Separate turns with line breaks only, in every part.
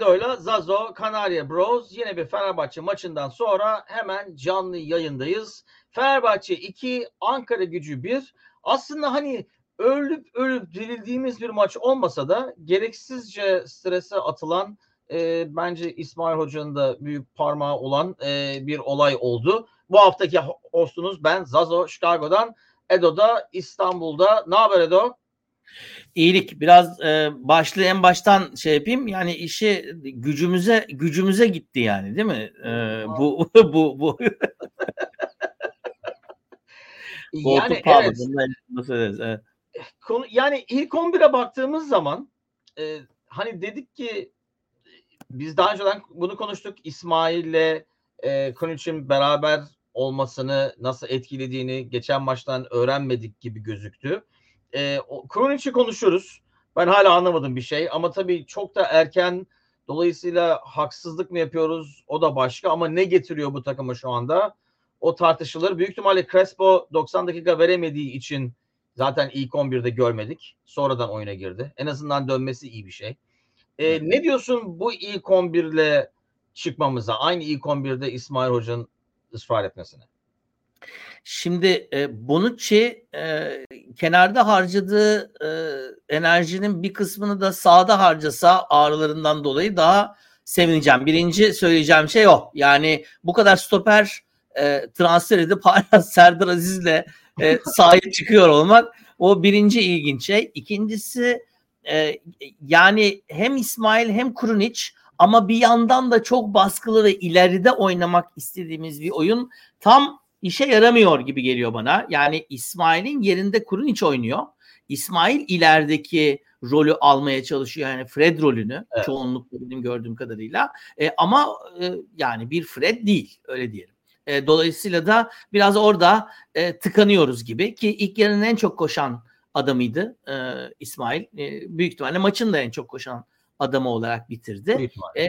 herkese merhabalar. Edo ile Zazo, Kanarya Bros yine bir Fenerbahçe maçından sonra hemen canlı yayındayız. Fenerbahçe 2, Ankara gücü 1. Aslında hani ölüp ölüp dirildiğimiz bir maç olmasa da gereksizce strese atılan e, bence İsmail Hoca'nın da büyük parmağı olan e, bir olay oldu. Bu haftaki hostunuz ben Zazo Chicago'dan. Edo'da İstanbul'da. Ne haber Edo?
İyilik biraz e, başlığı en baştan şey yapayım yani işi gücümüze gücümüze gitti yani değil mi? E, bu bu bu
yani evet. evet. Konu, yani ilk 11'e baktığımız zaman e, hani dedik ki biz daha önceden bunu konuştuk İsmail'le e, Konuç'un beraber olmasını nasıl etkilediğini geçen maçtan öğrenmedik gibi gözüktü. E, Kronic'i konuşuyoruz. Ben hala anlamadım bir şey ama tabii çok da erken dolayısıyla haksızlık mı yapıyoruz o da başka ama ne getiriyor bu takıma şu anda o tartışılır. Büyük ihtimalle Crespo 90 dakika veremediği için zaten ilk 11'de görmedik. Sonradan oyuna girdi. En azından dönmesi iyi bir şey. E, ne diyorsun bu ilk 11 ile çıkmamıza? Aynı ilk 11'de İsmail Hoca'nın ısrar etmesine.
Şimdi e, Bonucci e, kenarda harcadığı e, enerjinin bir kısmını da sağda harcasa ağrılarından dolayı daha sevineceğim. Birinci söyleyeceğim şey o. Yani bu kadar stoper e, transfer edip hala Serdar Aziz'le e, sahaya çıkıyor olmak o birinci ilginç şey. İkincisi e, yani hem İsmail hem Kurunic ama bir yandan da çok baskılı ve ileride oynamak istediğimiz bir oyun tam işe yaramıyor gibi geliyor bana. Yani İsmail'in yerinde Kurunic oynuyor. İsmail ilerideki rolü almaya çalışıyor. Yani Fred rolünü evet. çoğunlukla benim gördüğüm kadarıyla. E, ama e, yani bir Fred değil öyle diyelim. E, dolayısıyla da biraz orada e, tıkanıyoruz gibi ki ilk yarının en çok koşan adamıydı e, İsmail. E, büyük ihtimalle maçın da en çok koşan adamı olarak bitirdi. E,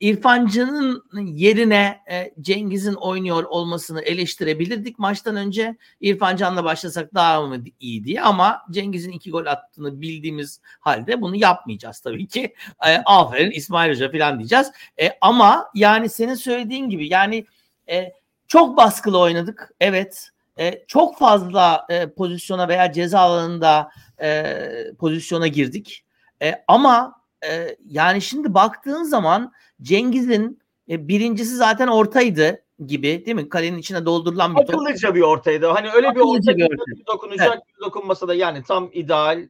İrfancı'nın yerine e, Cengiz'in oynuyor olmasını eleştirebilirdik maçtan önce. İrfan Can'la başlasak daha mı iyi diye ama Cengiz'in iki gol attığını bildiğimiz halde bunu yapmayacağız tabii ki. E, aferin İsmail Hoca falan diyeceğiz. E, ama yani senin söylediğin gibi yani e, çok baskılı oynadık. Evet. E, çok fazla e, pozisyona veya ceza alanında e, pozisyona girdik. E, ama e, yani şimdi baktığın zaman Cengiz'in e, birincisi zaten ortaydı gibi değil mi? Kalenin içine doldurulan bir
top. Akıllıca bir ortaydı. Hani öyle bir orta bir dokunacak evet. dokunmasa da yani tam ideal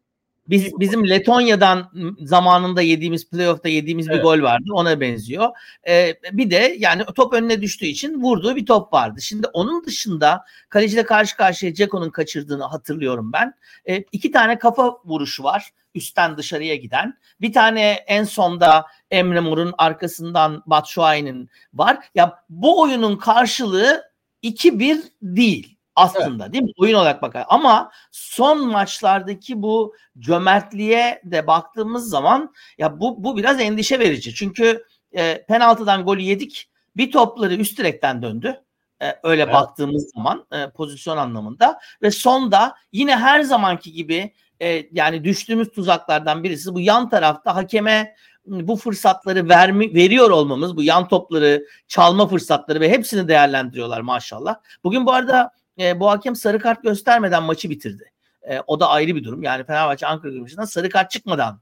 biz bizim Letonya'dan zamanında yediğimiz playoff'ta yediğimiz evet. bir gol vardı. Ona benziyor. Ee, bir de yani top önüne düştüğü için vurduğu bir top vardı. Şimdi onun dışında kaleciyle karşı karşıya Ceko'nun kaçırdığını hatırlıyorum ben. Ee, iki tane kafa vuruşu var. Üstten dışarıya giden. Bir tane en sonda Emre Mor'un arkasından Batshuayi'nin var. Ya bu oyunun karşılığı 2-1 değil aslında evet. değil mi? Oyun olarak bakar. Ama son maçlardaki bu cömertliğe de baktığımız zaman ya bu bu biraz endişe verici. Çünkü e, penaltıdan golü yedik. Bir topları üst direkten döndü. E, öyle evet. baktığımız zaman e, pozisyon anlamında ve sonda yine her zamanki gibi e, yani düştüğümüz tuzaklardan birisi bu yan tarafta hakeme bu fırsatları vermi, veriyor olmamız, bu yan topları çalma fırsatları ve hepsini değerlendiriyorlar maşallah. Bugün bu arada e, bu hakem sarı kart göstermeden maçı bitirdi. E, o da ayrı bir durum. Yani Fenerbahçe Ankara maçından sarı kart çıkmadan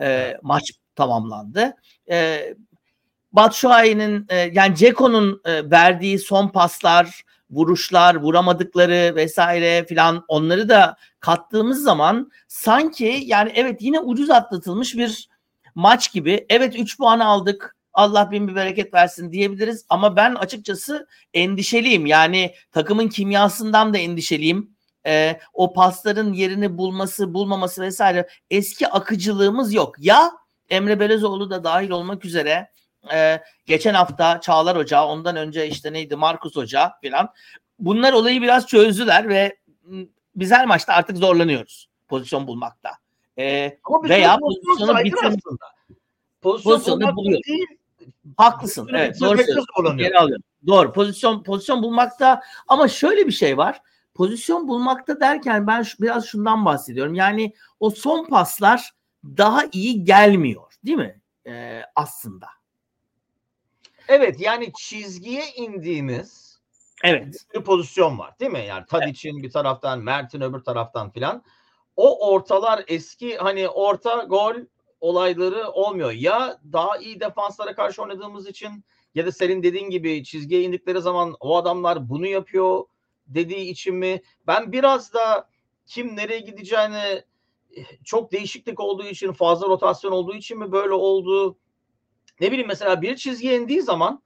e, maç tamamlandı. E, Batshuayi'nin e, yani Ceko'nun e, verdiği son paslar, vuruşlar, vuramadıkları vesaire filan onları da kattığımız zaman sanki yani evet yine ucuz atlatılmış bir maç gibi. Evet 3 puan aldık. Allah bin bir bereket versin diyebiliriz. Ama ben açıkçası endişeliyim. Yani takımın kimyasından da endişeliyim. Ee, o pasların yerini bulması, bulmaması vesaire eski akıcılığımız yok. Ya Emre Belezoğlu da dahil olmak üzere e, geçen hafta Çağlar Hoca, ondan önce işte neydi Markus Hoca filan. Bunlar olayı biraz çözdüler ve biz her maçta artık zorlanıyoruz pozisyon bulmakta. Ee, veya pozisyonu bitirmek. Pozisyon pozisyonu buluyor. Değil, Haklısın. Evet, doğru söylüyorsun. Geri alıyorum. Doğru. Pozisyon pozisyon bulmakta ama şöyle bir şey var. Pozisyon bulmakta derken ben şu, biraz şundan bahsediyorum. Yani o son paslar daha iyi gelmiyor. Değil mi? Ee, aslında.
Evet yani çizgiye indiğimiz
evet.
bir pozisyon var değil mi? Yani Tadic'in evet. bir taraftan, Mert'in öbür taraftan filan. O ortalar eski hani orta gol olayları olmuyor. Ya daha iyi defanslara karşı oynadığımız için ya da senin dediğin gibi çizgiye indikleri zaman o adamlar bunu yapıyor dediği için mi? Ben biraz da kim nereye gideceğini eh, çok değişiklik olduğu için fazla rotasyon olduğu için mi böyle oldu? Ne bileyim mesela bir çizgiye indiği zaman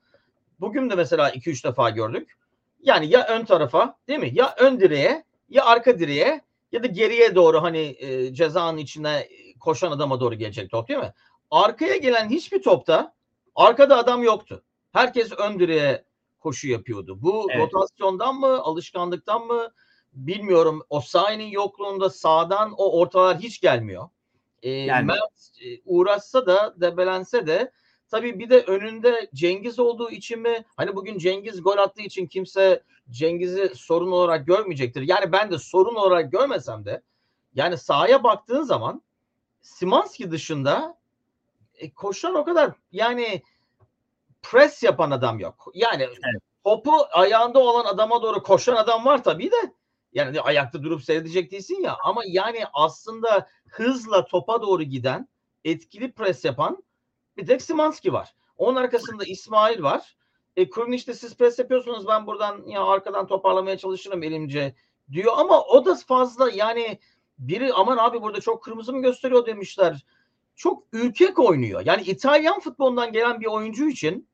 bugün de mesela 2-3 defa gördük. Yani ya ön tarafa değil mi? Ya ön direğe ya arka direğe ya da geriye doğru hani e, cezanın içine koşan adama doğru gelecek top değil mi? Arkaya gelen hiçbir topta arkada adam yoktu. Herkes ön direğe koşu yapıyordu. Bu evet. rotasyondan mı, alışkanlıktan mı bilmiyorum. O Osayi'nin yokluğunda sağdan o ortalar hiç gelmiyor. Ee, yani. Mert e, uğraşsa da debelense de tabii bir de önünde Cengiz olduğu için mi? Hani bugün Cengiz gol attığı için kimse Cengiz'i sorun olarak görmeyecektir. Yani ben de sorun olarak görmesem de yani sahaya baktığın zaman Simanski dışında e, koşan o kadar yani pres yapan adam yok. Yani evet. topu ayağında olan adama doğru koşan adam var tabii de. Yani ayakta durup seyredecek değilsin ya. Ama yani aslında hızla topa doğru giden, etkili pres yapan bir tek Simanski var. Onun arkasında İsmail var. E, işte siz pres yapıyorsunuz ben buradan ya arkadan toparlamaya çalışırım elimce diyor ama o da fazla yani biri aman abi burada çok kırmızı mı gösteriyor demişler. Çok ürkek oynuyor. Yani İtalyan futbolundan gelen bir oyuncu için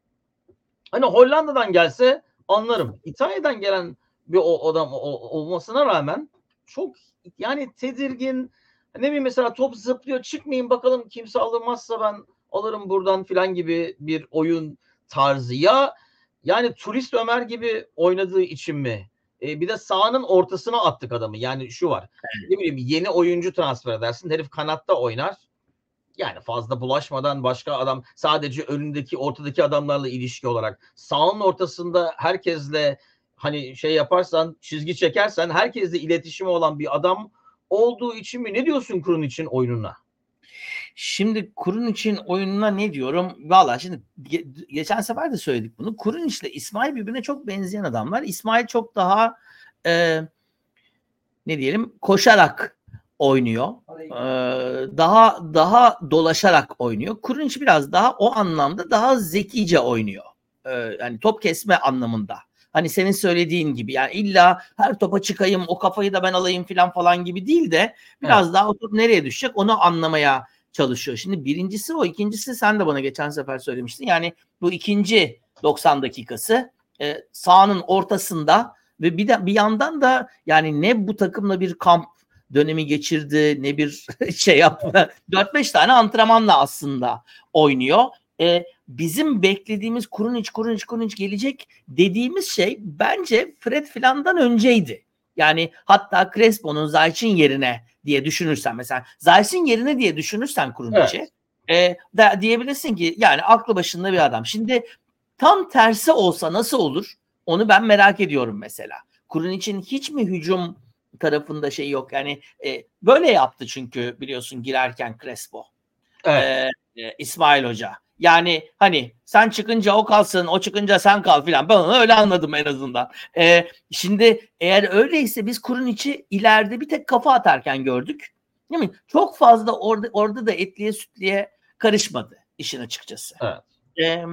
Hani Hollanda'dan gelse anlarım. İtalya'dan gelen bir o adam olmasına rağmen çok yani tedirgin. Ne bileyim mesela top zıplıyor çıkmayın bakalım kimse alınmazsa ben alırım buradan filan gibi bir oyun tarzı. Ya yani turist Ömer gibi oynadığı için mi? E, bir de sahanın ortasına attık adamı. Yani şu var. Ne bileyim yeni oyuncu transfer edersin. Herif kanatta oynar yani fazla bulaşmadan başka adam sadece önündeki ortadaki adamlarla ilişki olarak sahanın ortasında herkesle hani şey yaparsan çizgi çekersen herkesle iletişimi olan bir adam olduğu için mi ne diyorsun kurun için oyununa?
Şimdi kurun için oyununa ne diyorum? Valla şimdi geçen sefer de söyledik bunu. Kurun ile İsmail birbirine çok benzeyen adamlar. İsmail çok daha e, ne diyelim koşarak oynuyor. Ee, daha daha dolaşarak oynuyor. Kurunç biraz daha o anlamda daha zekice oynuyor. Ee, yani top kesme anlamında. Hani senin söylediğin gibi yani illa her topa çıkayım o kafayı da ben alayım falan falan gibi değil de biraz evet. daha o top nereye düşecek onu anlamaya çalışıyor. Şimdi birincisi o ikincisi sen de bana geçen sefer söylemiştin. Yani bu ikinci 90 dakikası e, sahanın ortasında ve bir de bir yandan da yani ne bu takımla bir kamp dönemi geçirdi ne bir şey yapma. 4-5 tane antrenmanla aslında oynuyor. E, bizim beklediğimiz Kurunic, Kurunic, Kurunic gelecek dediğimiz şey bence Fred filandan önceydi. Yani hatta Crespo'nun Zayç'in yerine diye düşünürsen mesela Zayç'in yerine diye düşünürsen Kurunic'i evet. e, da, diyebilirsin ki yani aklı başında bir adam. Şimdi tam tersi olsa nasıl olur? Onu ben merak ediyorum mesela. Kurunic'in hiç mi hücum tarafında şey yok. Yani e, böyle yaptı çünkü biliyorsun girerken Crespo. Evet. E, e, İsmail Hoca. Yani hani sen çıkınca o kalsın, o çıkınca sen kal filan. Ben onu öyle anladım en azından. E, şimdi eğer öyleyse biz kurun içi ileride bir tek kafa atarken gördük. Değil mi? Çok fazla orada orada da etliye sütliye karışmadı işin açıkçası. Evet. E,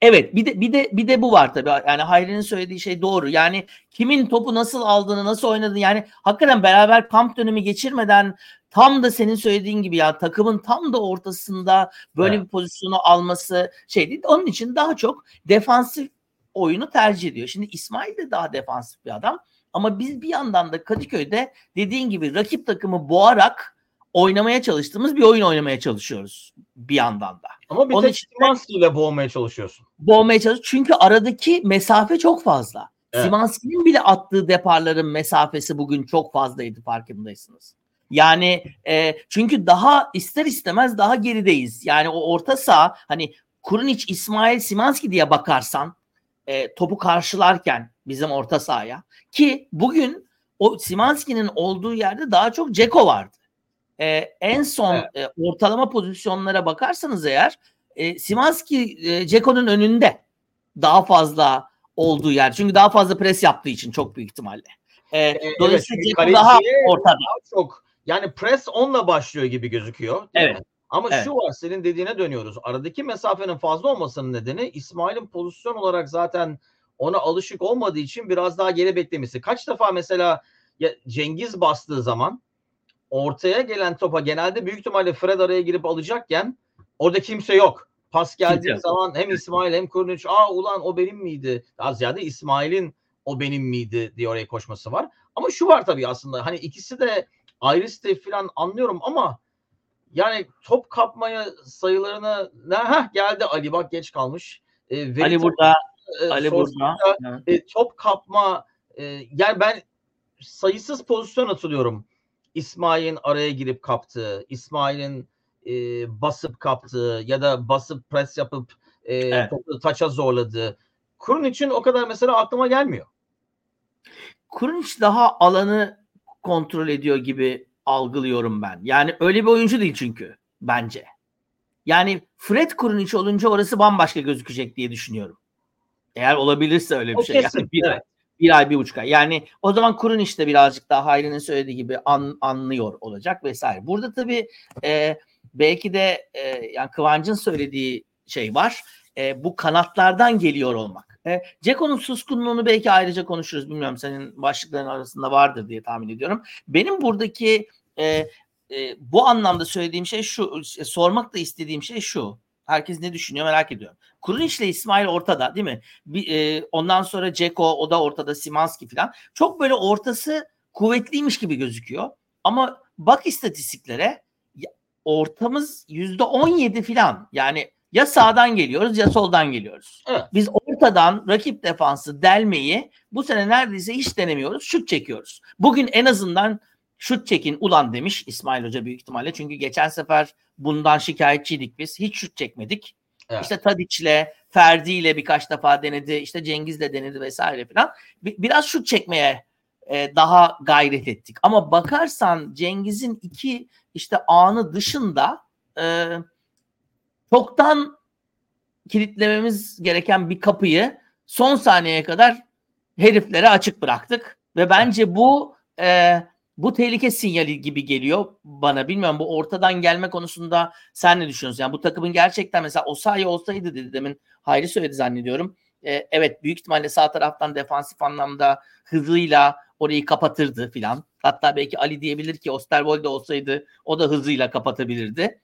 Evet bir de bir de bir de bu var tabii. Yani Hayri'nin söylediği şey doğru. Yani kimin topu nasıl aldığını, nasıl oynadığını yani hakikaten beraber kamp dönemi geçirmeden tam da senin söylediğin gibi ya takımın tam da ortasında böyle evet. bir pozisyonu alması şey değil. Onun için daha çok defansif oyunu tercih ediyor. Şimdi İsmail de daha defansif bir adam ama biz bir yandan da Kadıköy'de dediğin gibi rakip takımı boğarak oynamaya çalıştığımız bir oyun oynamaya çalışıyoruz bir yandan da.
Ama bir Onun tek Simanski ile boğmaya çalışıyorsun.
Boğmaya çalış. Çünkü aradaki mesafe çok fazla. Evet. Simanski'nin bile attığı deparların mesafesi bugün çok fazlaydı farkındaysınız. Yani e, çünkü daha ister istemez daha gerideyiz. Yani o orta saha hani Kurunic, İsmail, Simanski diye bakarsan e, topu karşılarken bizim orta sahaya ki bugün o Simanski'nin olduğu yerde daha çok Ceko vardı. e, en son e, ortalama pozisyonlara bakarsanız eğer e, Simanski e, Ceko'nun önünde daha fazla olduğu yer. Çünkü daha fazla pres yaptığı için çok büyük ihtimalle. E,
e, dolayısıyla evet, Ceko daha ortada. Daha çok yani pres onunla başlıyor gibi gözüküyor.
Evet.
Mi? Ama evet. şu var senin dediğine dönüyoruz. Aradaki mesafenin fazla olmasının nedeni İsmail'in pozisyon olarak zaten ona alışık olmadığı için biraz daha geri beklemesi. Kaç defa mesela ya Cengiz bastığı zaman ortaya gelen topa genelde büyük ihtimalle Fred araya girip alacakken orada kimse yok. Pas geldiği zaman hem İsmail hem Kurnic aa ulan o benim miydi? Daha ziyade İsmail'in o benim miydi diye oraya koşması var. Ama şu var tabii aslında hani ikisi de ayrı step falan anlıyorum ama yani top kapmaya sayılarına ne ha geldi Ali bak geç kalmış.
E, Ali burada e, Ali burada.
E, top kapma e, yani ben sayısız pozisyon hatırlıyorum. İsmail'in araya girip kaptığı, İsmail'in e, basıp kaptığı ya da basıp pres yapıp e, evet. topu taça zorladığı. Kurun için o kadar mesela aklıma gelmiyor.
Kurunic daha alanı kontrol ediyor gibi algılıyorum ben. Yani öyle bir oyuncu değil çünkü bence. Yani Fred Kurunic olunca orası bambaşka gözükecek diye düşünüyorum. Eğer olabilirse öyle bir o şey. Kesin. Yani bir, evet. bir ay, bir buçuk ay. Yani o zaman Kurunic de birazcık daha Hayri'nin söylediği gibi an, anlıyor olacak vesaire. Burada tabii e, belki de e, yani Kıvancın söylediği şey var. E, bu kanatlardan geliyor olmak. E, Ceko'nun suskunluğunu belki ayrıca konuşuruz. Bilmiyorum senin başlıkların arasında vardır diye tahmin ediyorum. Benim buradaki e, e, bu anlamda söylediğim şey şu, e, sormak da istediğim şey şu. Herkes ne düşünüyor merak ediyorum. Kurunic ile İsmail ortada değil mi? Bir, e, ondan sonra Ceko o da ortada Simanski falan. Çok böyle ortası kuvvetliymiş gibi gözüküyor. Ama bak istatistiklere ortamız yüzde on yedi falan. Yani ya sağdan geliyoruz ya soldan geliyoruz. Evet. Biz ortadan rakip defansı delmeyi bu sene neredeyse hiç denemiyoruz. Şut çekiyoruz. Bugün en azından şut çekin ulan demiş İsmail Hoca büyük ihtimalle. Çünkü geçen sefer bundan şikayetçiydik biz. Hiç şut çekmedik. Evet. İşte Tadiç'le, Ferdi'yle birkaç defa denedi. İşte Cengiz'le denedi vesaire falan. Biraz şut çekmeye e, daha gayret ettik. Ama bakarsan Cengiz'in iki işte anı dışında e, çoktan kilitlememiz gereken bir kapıyı son saniyeye kadar heriflere açık bıraktık. Ve bence bu e, bu tehlike sinyali gibi geliyor bana. Bilmiyorum bu ortadan gelme konusunda sen ne düşünüyorsun? Yani bu takımın gerçekten mesela Osayi olsaydı dedi demin Hayri söyledi zannediyorum. Ee, evet büyük ihtimalle sağ taraftan defansif anlamda hızıyla orayı kapatırdı filan. Hatta belki Ali diyebilir ki Osterwolde olsaydı o da hızıyla kapatabilirdi.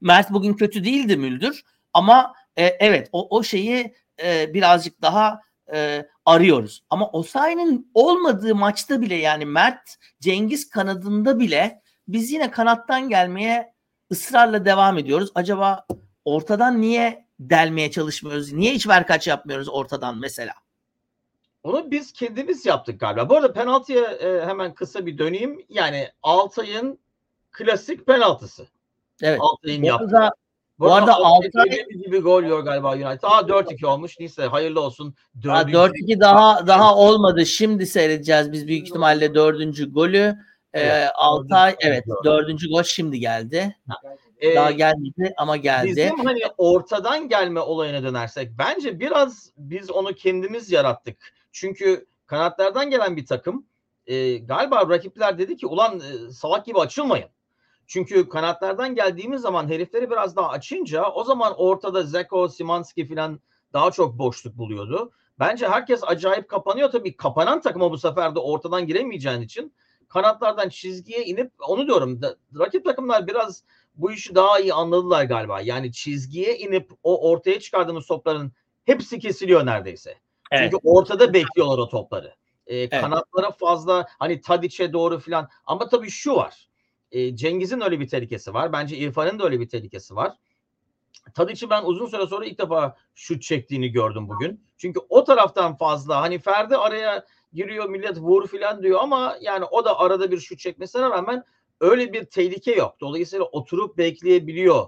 Mert bugün kötü değildi Müldür ama e, evet o, o şeyi e, birazcık daha e, arıyoruz. Ama Osayi'nin olmadığı maçta bile yani Mert Cengiz kanadında bile biz yine kanattan gelmeye ısrarla devam ediyoruz. Acaba ortadan niye delmeye çalışmıyoruz? Niye hiç verkaç yapmıyoruz ortadan mesela?
Onu biz kendimiz yaptık galiba. Bu arada penaltıya e, hemen kısa bir döneyim. Yani Altay'ın klasik penaltısı.
Evet. Altay'ın yaptığı. Bu, bu arada Altay
gibi gol yiyor galiba United. Aa 4-2 olmuş. Neyse hayırlı olsun.
4-2 daha daha olmadı. Şimdi seyredeceğiz biz büyük ihtimalle dördüncü golü. Ee, evet, Altay evet dördüncü gol şimdi geldi. Ee, daha gelmedi ama geldi.
Bizim hani ortadan gelme olayına dönersek bence biraz biz onu kendimiz yarattık. Çünkü kanatlardan gelen bir takım e, galiba rakipler dedi ki ulan e, salak gibi açılmayın. Çünkü kanatlardan geldiğimiz zaman herifleri biraz daha açınca o zaman ortada Zeko, Simanski falan daha çok boşluk buluyordu. Bence herkes acayip kapanıyor. Tabii kapanan takıma bu sefer de ortadan giremeyeceğin için kanatlardan çizgiye inip onu diyorum. Da, rakip takımlar biraz bu işi daha iyi anladılar galiba. Yani çizgiye inip o ortaya çıkardığımız topların hepsi kesiliyor neredeyse. Evet. Çünkü ortada bekliyorlar o topları. Ee, evet. Kanatlara fazla hani Tadiç'e doğru falan. Ama tabii şu var. E, Cengiz'in öyle bir tehlikesi var. Bence İrfan'ın da öyle bir tehlikesi var. Tadiç'i ben uzun süre sonra ilk defa şut çektiğini gördüm bugün. Çünkü o taraftan fazla hani Ferdi araya giriyor millet vur filan diyor ama yani o da arada bir şut çekmesine rağmen öyle bir tehlike yok. Dolayısıyla oturup bekleyebiliyor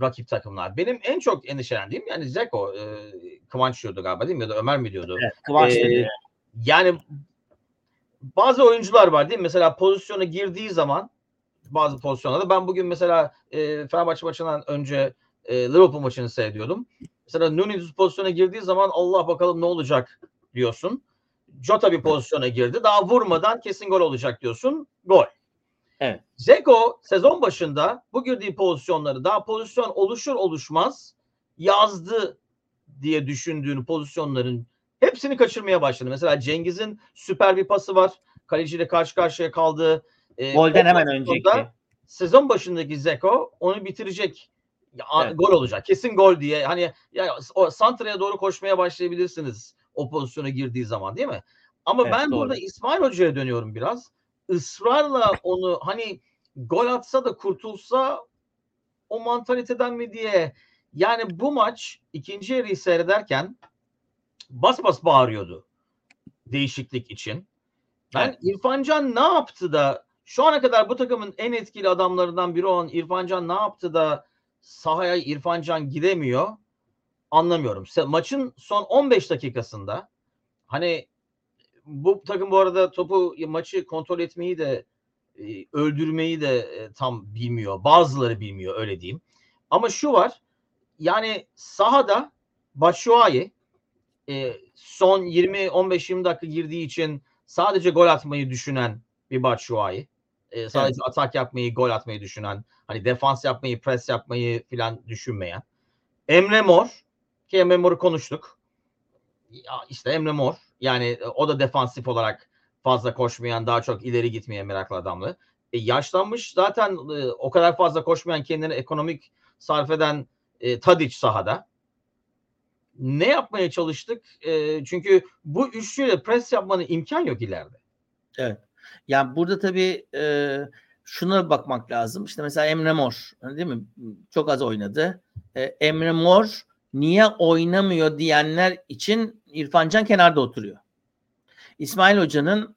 rakip takımlar. Benim en çok endişelendiğim yani Zeko e, Kıvanç diyordu galiba değil mi? Ya da Ömer mi diyordu?
Evet, Kıvanç ee, dedi.
Yani bazı oyuncular var değil mi? Mesela pozisyona girdiği zaman bazı pozisyonlarda. Ben bugün mesela e, Fenerbahçe maçından önce e, Liverpool maçını seyrediyordum. Mesela Nunez pozisyona girdiği zaman Allah bakalım ne olacak diyorsun. Jota bir pozisyona girdi. Daha vurmadan kesin gol olacak diyorsun. Gol.
Evet.
Zeko sezon başında bu girdiği pozisyonları daha pozisyon oluşur oluşmaz yazdı diye düşündüğün pozisyonların hepsini kaçırmaya başladı. Mesela Cengiz'in süper bir pası var. Kaleciyle karşı karşıya kaldı.
Ee, Golden hemen önceki.
Sezon başındaki Zeko onu bitirecek. Evet. Gol olacak. Kesin gol diye. Hani yani o Santra'ya doğru koşmaya başlayabilirsiniz o pozisyona girdiği zaman değil mi? Ama evet, ben doğru. burada İsmail Hoca'ya dönüyorum biraz. Israrla onu hani gol atsa da kurtulsa o mantaliteden mi diye. Yani bu maç ikinci yarıyı seyrederken bas bas bağırıyordu değişiklik için. Ben evet. İrfan Can ne yaptı da şu ana kadar bu takımın en etkili adamlarından biri olan İrfan Can ne yaptı da sahaya İrfan Can gidemiyor anlamıyorum. Maçın son 15 dakikasında hani bu takım bu arada topu maçı kontrol etmeyi de e, öldürmeyi de e, tam bilmiyor. Bazıları bilmiyor öyle diyeyim. Ama şu var yani sahada Batshuayi e, son 20-15-20 dakika girdiği için sadece gol atmayı düşünen bir Batshuayi. E, sadece evet. atak yapmayı, gol atmayı düşünen, hani defans yapmayı, pres yapmayı filan düşünmeyen. Emre Mor ki Emre Mor'u konuştuk. Ya işte Emre Mor yani e, o da defansif olarak fazla koşmayan, daha çok ileri gitmeye meraklı adamlı. E, yaşlanmış zaten e, o kadar fazla koşmayan, kendini ekonomik sarf eden e, Tadic sahada. Ne yapmaya çalıştık? E, çünkü bu üçlüyle pres yapmanın imkan yok ileride.
Evet. Yani burada tabii e, şuna bakmak lazım. İşte mesela Emre Mor değil mi? Çok az oynadı. E, Emre Mor niye oynamıyor diyenler için İrfan Can kenarda oturuyor. İsmail Hoca'nın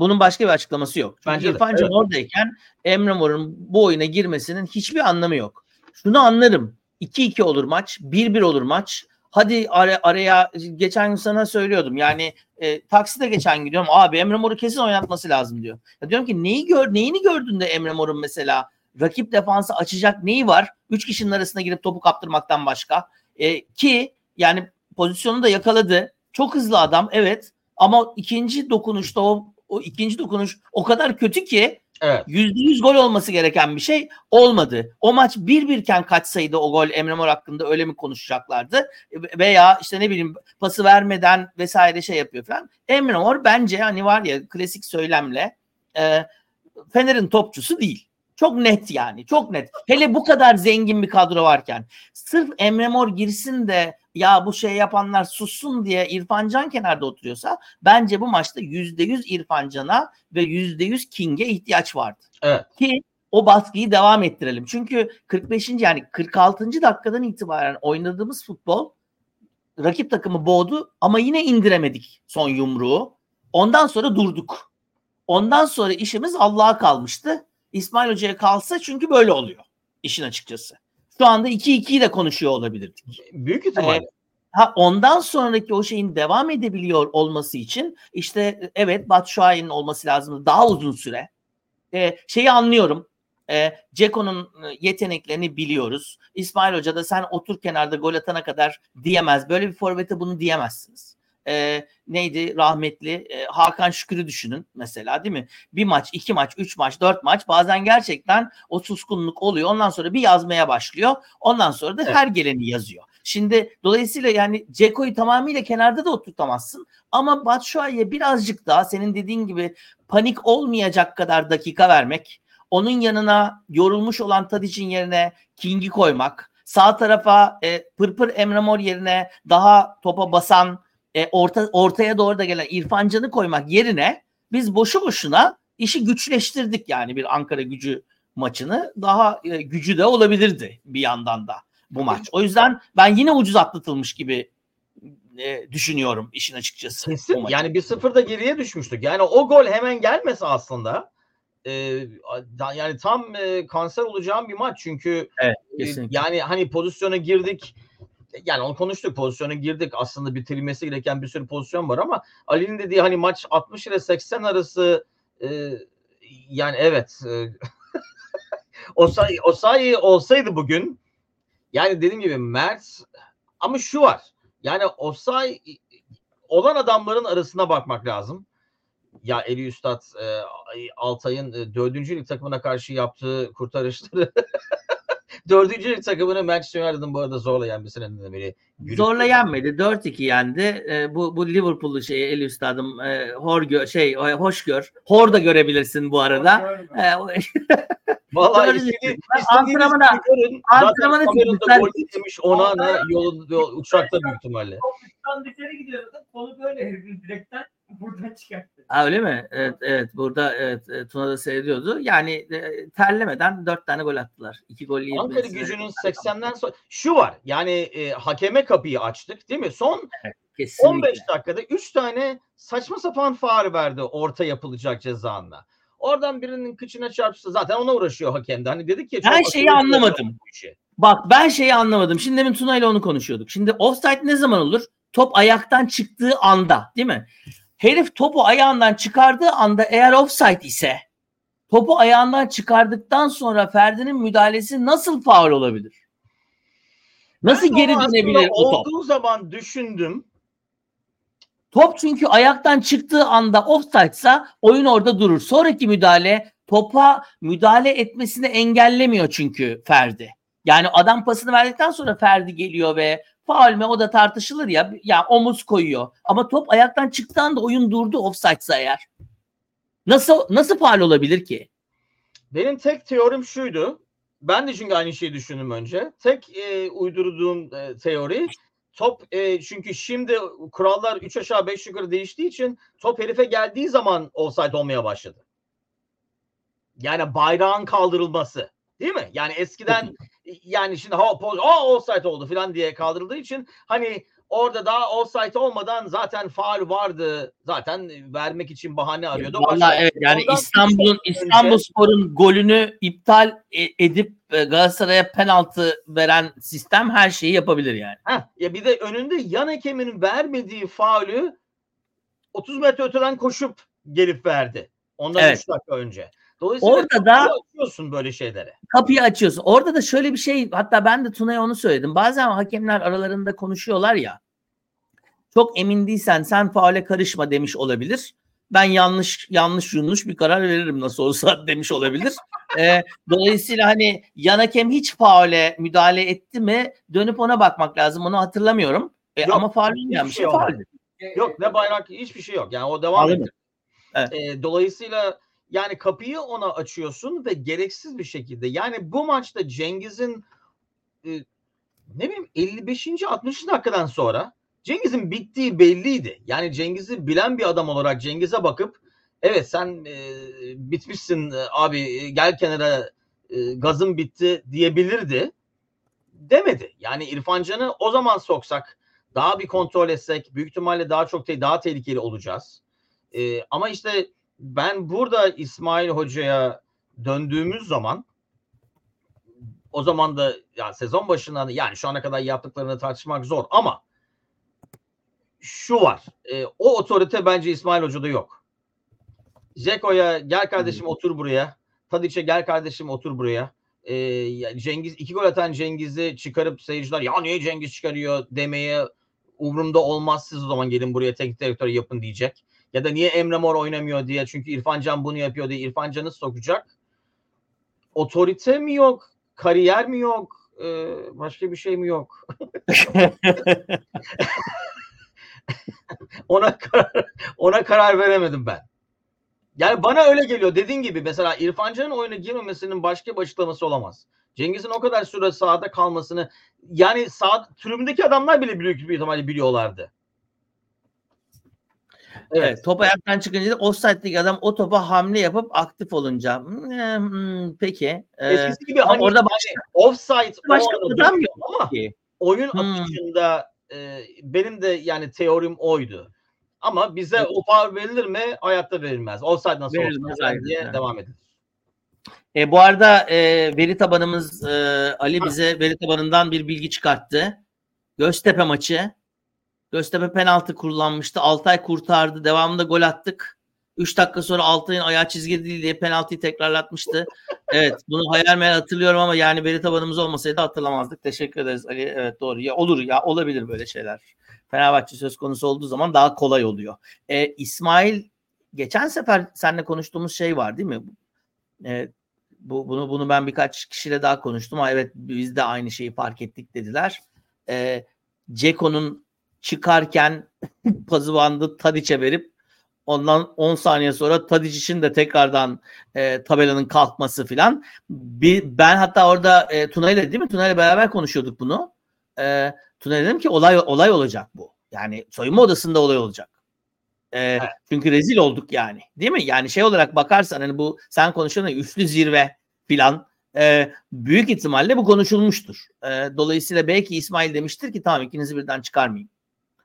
bunun başka bir açıklaması yok. Çünkü Bence İrfan Can evet. oradayken Emre Mor'un bu oyuna girmesinin hiçbir anlamı yok. Şunu anlarım. 2-2 olur maç, 1-1 olur maç. Hadi ara, araya geçen gün sana söylüyordum. Yani e, takside geçen gidiyorum. Abi Emre Mor'u kesin oynatması lazım diyor. Ya diyorum ki neyi gör neyini gördün de Emre Mor'un mesela rakip defansı açacak neyi var? Üç kişinin arasına girip topu kaptırmaktan başka. E, ki yani pozisyonu da yakaladı. Çok hızlı adam evet. Ama ikinci dokunuşta o, o ikinci dokunuş o kadar kötü ki Evet. %100 gol olması gereken bir şey olmadı. O maç bir birken kaçsaydı o gol Emre Mor hakkında öyle mi konuşacaklardı? Veya işte ne bileyim pası vermeden vesaire şey yapıyor falan. Emre Mor bence hani var ya klasik söylemle e, Fener'in topçusu değil. Çok net yani. Çok net. Hele bu kadar zengin bir kadro varken sırf Emre Mor girsin de ya bu şey yapanlar sussun diye İrfan Can kenarda oturuyorsa bence bu maçta %100 İrfan Can'a ve %100 King'e ihtiyaç vardı.
Evet.
Ki o baskıyı devam ettirelim. Çünkü 45. yani 46. dakikadan itibaren oynadığımız futbol rakip takımı boğdu ama yine indiremedik son yumruğu. Ondan sonra durduk. Ondan sonra işimiz Allah'a kalmıştı. İsmail Hoca'ya kalsa çünkü böyle oluyor işin açıkçası. Şu anda 2-2'yi de konuşuyor olabilirdik.
Büyük ihtimalle. Ee,
ha, ondan sonraki o şeyin devam edebiliyor olması için işte evet Batshuayi'nin olması lazım daha uzun süre. Ee, şeyi anlıyorum. E, Ceko'nun yeteneklerini biliyoruz. İsmail Hoca da sen otur kenarda gol atana kadar diyemez. Böyle bir forvete bunu diyemezsiniz e, neydi rahmetli e, Hakan Şükür'ü düşünün mesela değil mi? Bir maç, iki maç, üç maç, dört maç bazen gerçekten o suskunluk oluyor. Ondan sonra bir yazmaya başlıyor. Ondan sonra da evet. her geleni yazıyor. Şimdi dolayısıyla yani Ceko'yu tamamıyla kenarda da oturtamazsın. Ama Batshuayi'ye birazcık daha senin dediğin gibi panik olmayacak kadar dakika vermek. Onun yanına yorulmuş olan Tadic'in yerine King'i koymak. Sağ tarafa e, Pırpır Emre Mor yerine daha topa basan e, orta, ortaya doğru da gelen İrfancan'ı koymak yerine biz boşu boşuna işi güçleştirdik yani bir Ankara gücü maçını. Daha e, gücü de olabilirdi bir yandan da bu maç. O yüzden ben yine ucuz atlatılmış gibi e, düşünüyorum işin açıkçası.
Kesin. Yani bir sıfırda geriye düşmüştük. Yani o gol hemen gelmese aslında e, yani tam e, kanser olacağım bir maç çünkü
evet,
e, yani hani pozisyona girdik yani onu konuştuk pozisyona girdik aslında bitirilmesi gereken bir sürü pozisyon var ama Ali'nin dediği hani maç 60 ile 80 arası e, yani evet e, Osay, Osay olsaydı bugün yani dediğim gibi Mert ama şu var. Yani Osay olan adamların arasına bakmak lazım. Ya Eli Üstad e, Altay'ın e, dördüncü lig takımına karşı yaptığı kurtarışları dördüncü takımını Manchester United'ın bu arada zorla yenmesinden beri.
Zorla yenmedi. 4-2 yendi. E, bu bu Liverpool'lu şey Eli Üstad'ım e, hor gör, şey hoş gör. Hor da görebilirsin bu arada. E,
Vallahi istedi,
antrenmana görün. Antrenmana
gol demiş ona ne yol, yol uçakta büyük ihtimalle.
Topuktan dışarı gidiyor. Kolu böyle herifin direkten buradan çıkarttı.
Ha, öyle mi? Evet, evet. Burada evet, e, Tuna da seyrediyordu. Yani e, terlemeden dört tane gol attılar. İki gol
yedi. Ankara gücünün 80'den sonra şu var. Yani e, hakeme kapıyı açtık değil mi? Son evet, 15 dakikada 3 tane saçma sapan faal verdi orta yapılacak cezanla. Oradan birinin kıçına çarpsa zaten ona uğraşıyor hakem de. Hani dedik ya.
Ben şeyi anlamadım. Bak ben şeyi anlamadım. Şimdi demin Tuna ile onu konuşuyorduk. Şimdi offside ne zaman olur? Top ayaktan çıktığı anda değil mi? Herif topu ayağından çıkardığı anda eğer offside ise topu ayağından çıkardıktan sonra Ferdi'nin müdahalesi nasıl faul olabilir? Nasıl ben geri dönebilir o top?
Olduğu zaman düşündüm.
Top çünkü ayaktan çıktığı anda offside'sa oyun orada durur. Sonraki müdahale topa müdahale etmesini engellemiyor çünkü Ferdi. Yani adam pasını verdikten sonra Ferdi geliyor ve faul mü o da tartışılır ya. Ya omuz koyuyor. Ama top ayaktan çıktığı anda oyun durdu offside'sa eğer. Nasıl nasıl faul olabilir ki?
Benim tek teorim şuydu. Ben de çünkü aynı şeyi düşündüm önce. Tek e, uydurduğum e, teori top e, çünkü şimdi kurallar 3 aşağı 5 yukarı değiştiği için top herife geldiği zaman offside olmaya başladı. Yani bayrağın kaldırılması. Değil mi? Yani eskiden yani şimdi ha o offside oldu falan diye kaldırıldığı için hani orada daha offside olmadan zaten faal vardı. Zaten vermek için bahane arıyordu.
Valla evet yani İstanbul'un İstanbul Spor'un golünü iptal e, edip e, Galatasaray'a penaltı veren sistem her şeyi yapabilir yani.
Heh, ya bir de önünde yan hakeminin vermediği faulü 30 metre öteden koşup gelip verdi. Ondan evet. 3 dakika önce. Dolayısıyla orada da açıyorsun böyle şeylere.
Kapıyı açıyorsun. Orada da şöyle bir şey hatta ben de Tuna'ya onu söyledim. Bazen hakemler aralarında konuşuyorlar ya. Çok emin değilsen sen faale karışma demiş olabilir. Ben yanlış yanlış yanlış bir karar veririm nasıl olsa demiş olabilir. ee, dolayısıyla hani yan hakem hiç faale müdahale etti mi dönüp ona bakmak lazım. Onu hatırlamıyorum. Ee, yok, ama faal olmayan bir şey, şey.
Yok ne bayrak hiçbir şey yok. Yani o devam ediyor. Evet. Ee, dolayısıyla yani kapıyı ona açıyorsun ve gereksiz bir şekilde. Yani bu maçta Cengiz'in e, ne bileyim 55. 60. dakikadan sonra Cengiz'in bittiği belliydi. Yani Cengiz'i bilen bir adam olarak Cengiz'e bakıp evet sen e, bitmişsin e, abi gel kenara e, gazın bitti diyebilirdi. Demedi. Yani İrfan Can'ı o zaman soksak daha bir kontrol etsek büyük ihtimalle daha çok te- daha tehlikeli olacağız. E, ama işte ben burada İsmail Hoca'ya döndüğümüz zaman o zaman da yani sezon başından yani şu ana kadar yaptıklarını tartışmak zor ama şu var. E, o otorite bence İsmail Hoca'da yok. Zeko'ya gel kardeşim hmm. otur buraya. Tadiç'e gel kardeşim otur buraya. E, Cengiz iki gol atan Cengiz'i çıkarıp seyirciler ya niye Cengiz çıkarıyor demeye umurumda olmaz siz o zaman gelin buraya teknik direktör yapın diyecek. Ya da niye Emre Mor oynamıyor diye çünkü İrfan Can bunu yapıyor diye İrfan Can'ı sokacak. Otorite mi yok? Kariyer mi yok? Ee, başka bir şey mi yok? ona karar, ona karar veremedim ben. Yani bana öyle geliyor. Dediğin gibi mesela İrfan Can'ın oyuna girmemesinin başka bir açıklaması olamaz. Cengiz'in o kadar süre sahada kalmasını yani sağ tribündeki adamlar bile büyük bir ihtimalle biliyorlardı.
Evet. Top ayaktan çıkınca da offside'deki adam o topa hamle yapıp aktif olunca hmm, hmm peki.
Ee, Eskisi gibi hani orada başka offside başka adam yok ama ki. oyun hmm. akışında e, benim de yani teorim oydu. Ama bize evet. o faul verilir mi? Hayatta verilmez. Offside nasıl verilmez olsun diye yani. devam edilir.
E, bu arada e, veri tabanımız e, Ali bize veri tabanından bir bilgi çıkarttı. Göztepe maçı Göztepe penaltı kullanmıştı. Altay kurtardı. Devamında gol attık. 3 dakika sonra Altay'ın ayağı çizgi değil diye penaltıyı tekrarlatmıştı. evet bunu hayal meyal hatırlıyorum ama yani veri tabanımız olmasaydı hatırlamazdık. Teşekkür ederiz Ali. Evet doğru. Ya olur ya olabilir böyle şeyler. Fenerbahçe söz konusu olduğu zaman daha kolay oluyor. Ee, İsmail geçen sefer seninle konuştuğumuz şey var değil mi? Ee, bu bunu bunu ben birkaç kişiyle daha konuştum. Ha, evet biz de aynı şeyi fark ettik dediler. Ee, Ceko'nun çıkarken pazı bandı Tadiç'e verip ondan 10 saniye sonra Tadiç için de tekrardan e, tabelanın kalkması filan. Ben hatta orada e, Tuna ile değil mi? Tuna ile beraber konuşuyorduk bunu. E, Tuna dedim ki olay olay olacak bu. Yani soyunma odasında olay olacak. E, evet. Çünkü rezil olduk yani. Değil mi? Yani şey olarak bakarsan hani bu sen konuşuyorsun üçlü zirve filan e, büyük ihtimalle bu konuşulmuştur. E, dolayısıyla belki İsmail demiştir ki tamam ikinizi birden çıkarmayayım.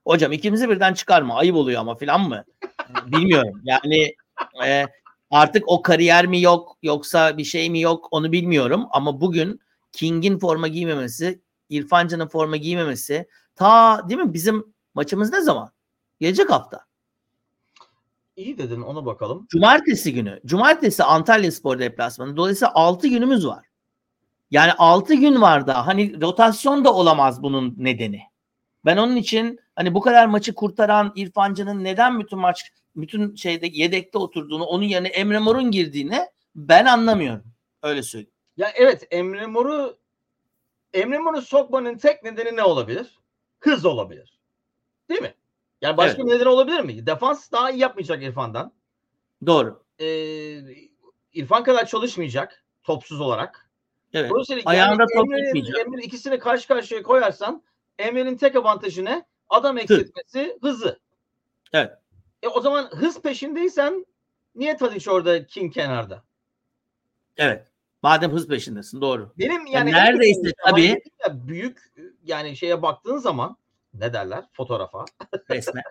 Hocam ikimizi birden çıkarma ayıp oluyor ama filan mı? Bilmiyorum. Yani e, artık o kariyer mi yok yoksa bir şey mi yok onu bilmiyorum ama bugün King'in forma giymemesi, İrfancan'ın forma giymemesi ta değil mi bizim maçımız ne zaman? Gelecek hafta.
İyi dedin ona bakalım.
Cumartesi günü. Cumartesi Antalya Spor deplasmanı. Dolayısıyla 6 günümüz var. Yani 6 gün var da hani rotasyon da olamaz bunun nedeni. Ben onun için hani bu kadar maçı kurtaran İrfancı'nın neden bütün maç bütün şeyde yedekte oturduğunu, onun yerine Emre Mor'un girdiğini ben anlamıyorum. Öyle söyleyeyim.
Ya evet Emre Mor'u Emre Mor'u sokmanın tek nedeni ne olabilir? Hız olabilir. Değil mi? Yani başka evet. bir nedeni olabilir mi? Defans daha iyi yapmayacak İrfan'dan.
Doğru.
Ee, İrfan kadar çalışmayacak topsuz olarak.
Evet. Ayağında yani top
tutmayacak. Emre'nin ikisini karşı karşıya koyarsan Emre'nin tek avantajı ne? Adam eksiltmesi, hızı.
Evet.
E o zaman hız peşindeysen niye Tadiç orada King kenarda?
Evet. Madem hız peşindesin doğru.
Benim yani, yani
neredeyse tabii
ya büyük yani şeye baktığın zaman ne derler fotoğrafa
resme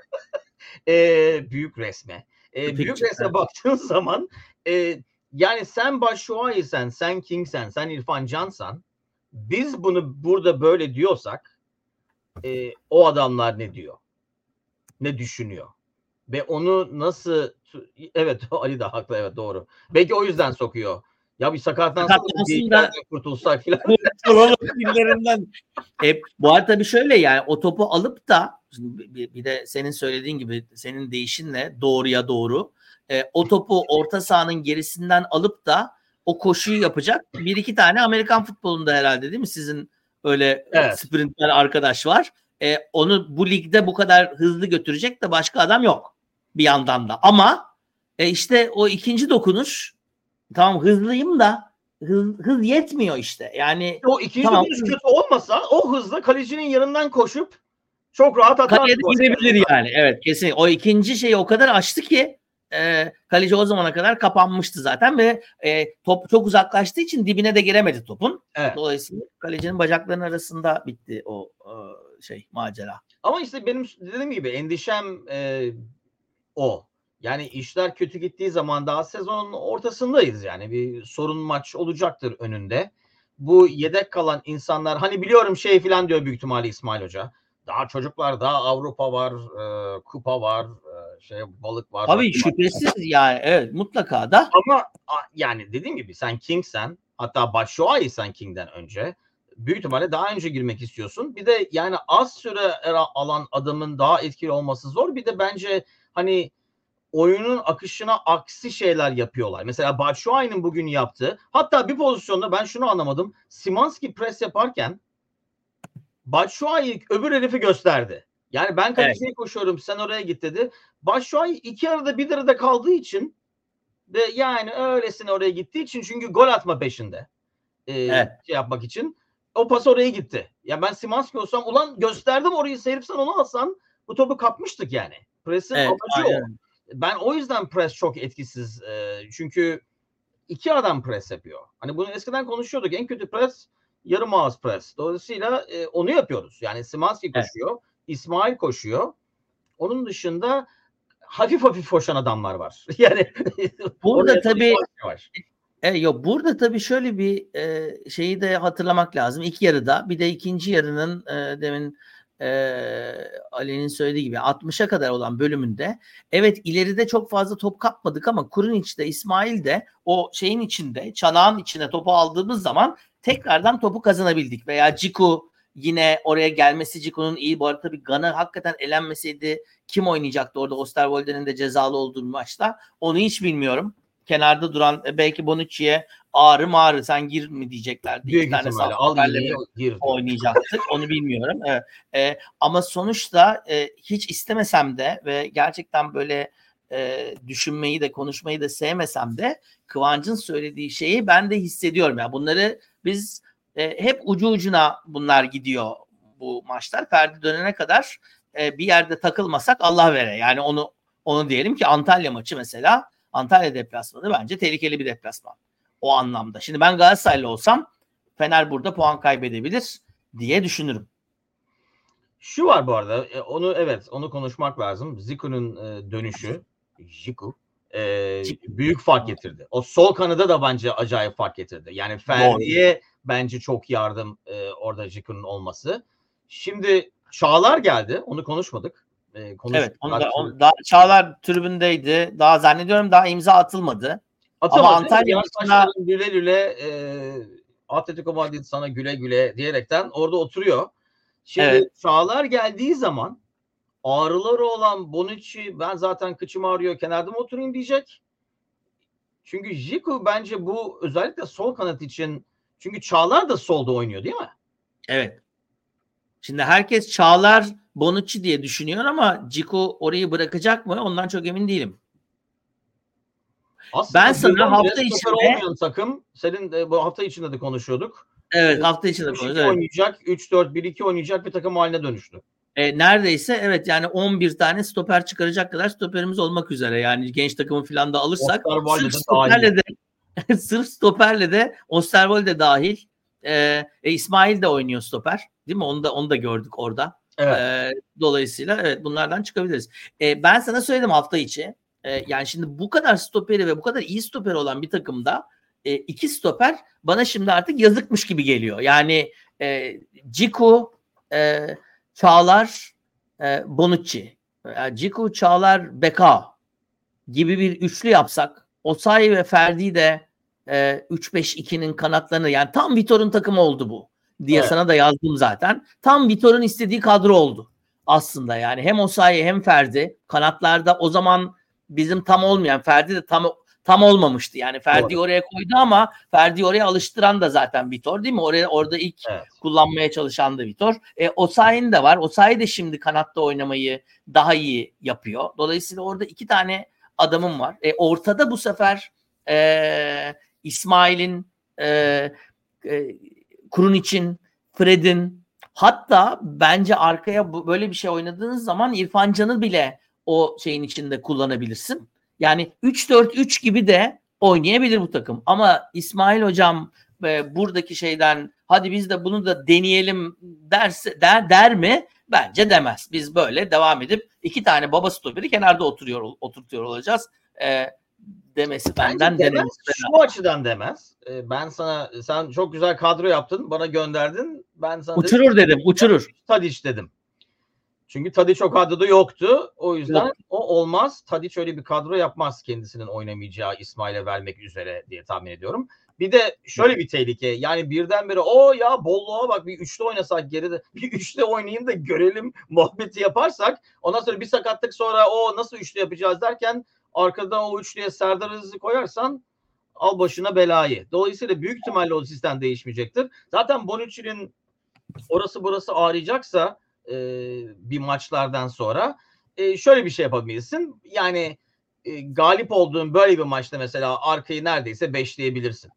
e, büyük resme e, büyük resme evet. baktığın zaman e, yani sen Başşuay'sen sen King'sen sen İrfan Can'san biz bunu burada böyle diyorsak e, o adamlar ne diyor? Ne düşünüyor? Ve onu nasıl evet Ali de haklı evet doğru. Belki o yüzden sokuyor. Ya bir sakatlansın da kurtulsak filan.
Kurtulalım E, bu arada tabii şöyle yani o topu alıp da bir, bir de senin söylediğin gibi senin değişinle doğruya doğru e, o topu orta sahanın gerisinden alıp da o koşuyu yapacak bir iki tane Amerikan futbolunda herhalde değil mi? Sizin öyle evet. sprintler arkadaş var. E, onu bu ligde bu kadar hızlı götürecek de başka adam yok bir yandan da ama e, işte o ikinci dokunuş tamam hızlıyım da hız, hız yetmiyor işte. Yani
o ikinci tamam. hız kötü olmasa o hızla kalecinin yanından koşup çok rahat atar.
Kaleye gidebilir yani. Evet kesin. O ikinci şeyi o kadar açtı ki e, kaleci o zamana kadar kapanmıştı zaten ve e, top çok uzaklaştığı için dibine de giremedi topun. Evet. Dolayısıyla kalecinin bacaklarının arasında bitti o e, şey macera.
Ama işte benim dediğim gibi endişem e, o. Yani işler kötü gittiği zaman daha sezonun ortasındayız yani bir sorun maç olacaktır önünde. Bu yedek kalan insanlar hani biliyorum şey falan diyor büyük ihtimalle İsmail Hoca. Daha çocuklar daha Avrupa var, e, kupa var, e, şey balık var.
Abi şüphesiz yani evet mutlaka da.
Ama yani dediğim gibi sen King'sen hatta Başşuay'ı sen King'den önce büyük ihtimalle daha önce girmek istiyorsun. Bir de yani az süre alan adamın daha etkili olması zor. Bir de bence hani oyunun akışına aksi şeyler yapıyorlar. Mesela Batshuayi'nin bugün yaptığı hatta bir pozisyonda ben şunu anlamadım. Simanski pres yaparken Batshuayi öbür herifi gösterdi. Yani ben kaleciye evet. koşuyorum sen oraya git dedi. Batshuayi iki arada bir arada kaldığı için ve yani öylesine oraya gittiği için çünkü gol atma peşinde. Ee, evet. Şey yapmak için. O pas oraya gitti. Ya ben Simanski olsam ulan gösterdim orayı seyirip sen onu alsan bu topu kapmıştık yani. Presin evet, amacı aynen. o ben o yüzden press çok etkisiz. E, çünkü iki adam press yapıyor. Hani bunu eskiden konuşuyorduk. En kötü press yarım ağız press. Dolayısıyla e, onu yapıyoruz. Yani Simanski koşuyor. Evet. İsmail koşuyor. Onun dışında hafif hafif koşan adamlar var. Yani
burada tabii var. E, yok burada tabii şöyle bir e, şeyi de hatırlamak lazım. İlk yarıda bir de ikinci yarının e, demin e, Ali'nin söylediği gibi 60'a kadar olan bölümünde evet ileride çok fazla top kapmadık ama Kurunic İsmail de o şeyin içinde çanağın içine topu aldığımız zaman tekrardan topu kazanabildik veya Ciku yine oraya gelmesi Ciku'nun iyi bu arada tabii Gana hakikaten elenmeseydi kim oynayacaktı orada Osterwolde'nin de cezalı olduğu bir maçta onu hiç bilmiyorum kenarda duran e, belki Bonucci'ye ağrı mağrı sen gir mi diyeceklerdi.
Büyük İki ihtimalle al
gir. Oynayacaktık onu bilmiyorum. Evet. E, ama sonuçta e, hiç istemesem de ve gerçekten böyle e, düşünmeyi de konuşmayı da sevmesem de Kıvanç'ın söylediği şeyi ben de hissediyorum. Yani bunları biz e, hep ucu ucuna bunlar gidiyor bu maçlar. Ferdi dönene kadar e, bir yerde takılmasak Allah vere. Yani onu onu diyelim ki Antalya maçı mesela Antalya deplasmanı bence tehlikeli bir deplasman. O anlamda. Şimdi ben Galatasaraylı olsam Fener burada puan kaybedebilir diye düşünürüm.
Şu var bu arada e, onu evet onu konuşmak lazım. Ziku'nun e, dönüşü Ziku e, büyük fark getirdi. O sol kanada da bence acayip fark getirdi. Yani Ferdi'ye bence çok yardım e, orada Ziku'nun olması. Şimdi Çağlar geldi. Onu konuşmadık.
E, evet. Onu da, on, daha, Çağlar tribündeydi. Daha zannediyorum daha imza atılmadı.
Atamadı. Ama Antalya maçına... güle güle e, Atletico Madrid sana güle güle diyerekten orada oturuyor. Şimdi evet. Çağlar geldiği zaman ağrıları olan Bonucci ben zaten kıçım ağrıyor kenarda mı oturayım diyecek. Çünkü Jiku bence bu özellikle sol kanat için çünkü Çağlar da solda oynuyor değil mi?
Evet. Şimdi herkes Çağlar Bonucci diye düşünüyor ama Ciku orayı bırakacak mı? Ondan çok emin değilim.
Aslında ben sana hafta içinde olmayan takım senin de bu hafta içinde de konuşuyorduk.
Evet hafta içinde konuşuyorduk.
oynayacak 3-4-1-2 oynayacak bir takım haline dönüştü.
E, neredeyse evet yani 11 tane stoper çıkaracak kadar stoperimiz olmak üzere. Yani genç takımı falan da alırsak sırf stoperle de sırf stoperle de Osterwolde dahil e, e, İsmail de oynuyor stoper. Değil mi? Onu da onu da gördük orada. Evet. E, dolayısıyla evet bunlardan çıkabiliriz. E, ben sana söyledim hafta içi. E, yani şimdi bu kadar stoperi ve bu kadar iyi stoperi olan bir takımda e, iki stoper bana şimdi artık yazıkmış gibi geliyor. Yani e, Ciku, e, Çağlar, e, Bonucci. Yani Ciku, Çağlar, Beka gibi bir üçlü yapsak Osayi ve Ferdi de e, 3-5-2'nin kanatlarını yani tam Vitor'un takımı oldu bu diye evet. sana da yazdım zaten. Tam Vitor'un istediği kadro oldu aslında yani hem Osayi hem Ferdi kanatlarda o zaman bizim tam olmayan Ferdi de tam tam olmamıştı. Yani Ferdi oraya koydu ama Ferdi oraya alıştıran da zaten Vitor değil mi? Oraya orada ilk evet. kullanmaya çalışan da Vitor. E, Osayi'nin de var. Osayi de şimdi kanatta oynamayı daha iyi yapıyor. Dolayısıyla orada iki tane adamım var. E, ortada bu sefer e, İsmail'in e, e, Kurun için Fred'in hatta bence arkaya böyle bir şey oynadığınız zaman İrfan Can'ı bile o şeyin içinde kullanabilirsin. Yani 3-4-3 gibi de oynayabilir bu takım. Ama İsmail hocam e, buradaki şeyden hadi biz de bunu da deneyelim derse der, der mi? Bence demez. Biz böyle devam edip iki tane baba stoperi kenarda oturuyor oturtuyor olacağız. E, demesi benden
demez, denemesi. Şu açıdan demez. E, ben sana sen çok güzel kadro yaptın, bana gönderdin. Ben sana
uçurur dedim, dedim uçurur.
Tadiç dedim. Çünkü Tadiç o kadroda yoktu. O yüzden Yok. o olmaz. Tadiç öyle bir kadro yapmaz kendisinin oynamayacağı İsmail'e vermek üzere diye tahmin ediyorum. Bir de şöyle bir tehlike. Yani birdenbire o ya bolluğa bak bir üçlü oynasak geride bir üçlü oynayayım da görelim muhabbeti yaparsak ondan sonra bir sakatlık sonra o nasıl üçlü yapacağız derken arkada o üçlüye Serdar Aziz'i koyarsan al başına belayı. Dolayısıyla büyük ihtimalle o sistem değişmeyecektir. Zaten Bonucci'nin orası burası ağrıyacaksa e, bir maçlardan sonra e, şöyle bir şey yapabilirsin. Yani e, galip olduğun böyle bir maçta mesela arkayı neredeyse beşleyebilirsin.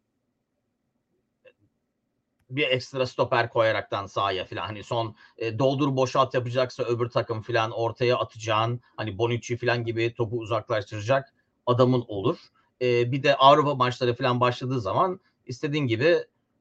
Bir ekstra stoper koyaraktan sahaya falan hani son e, doldur boşalt yapacaksa öbür takım falan ortaya atacağın hani Bonucci falan gibi topu uzaklaştıracak adamın olur. E, bir de Avrupa maçları falan başladığı zaman istediğin gibi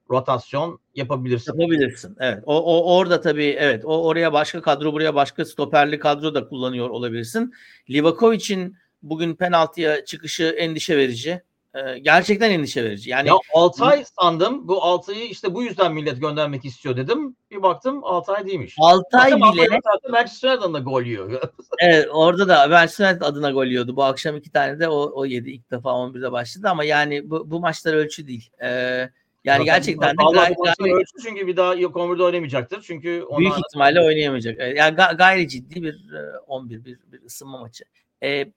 rotasyon yapabilirsin.
Yapabilirsin. Evet. O, o orada tabii evet. O oraya başka kadro, buraya başka stoperli kadro da kullanıyor olabilirsin. Livakovic'in bugün penaltıya çıkışı endişe verici. E, gerçekten endişe verici. Yani
ya Altay sandım. Bu Altay'ı işte bu yüzden millet göndermek istiyor dedim. Bir baktım Altay değilmiş.
Altay Zaten bile
Manchester United'ın da gol yiyor.
evet orada da Manchester United adına gol yiyordu. Bu akşam iki tane de o, o yedi ilk defa 11'de başladı ama yani bu, bu maçlar ölçü değil. Ee, yani Zaten gerçekten de
gayri, gayri, ölçü çünkü bir daha yok 11'de oynamayacaktır. Çünkü
ona büyük ihtimalle oynayamayacak. Yani gayri ciddi bir 11 bir, bir ısınma maçı. Ee,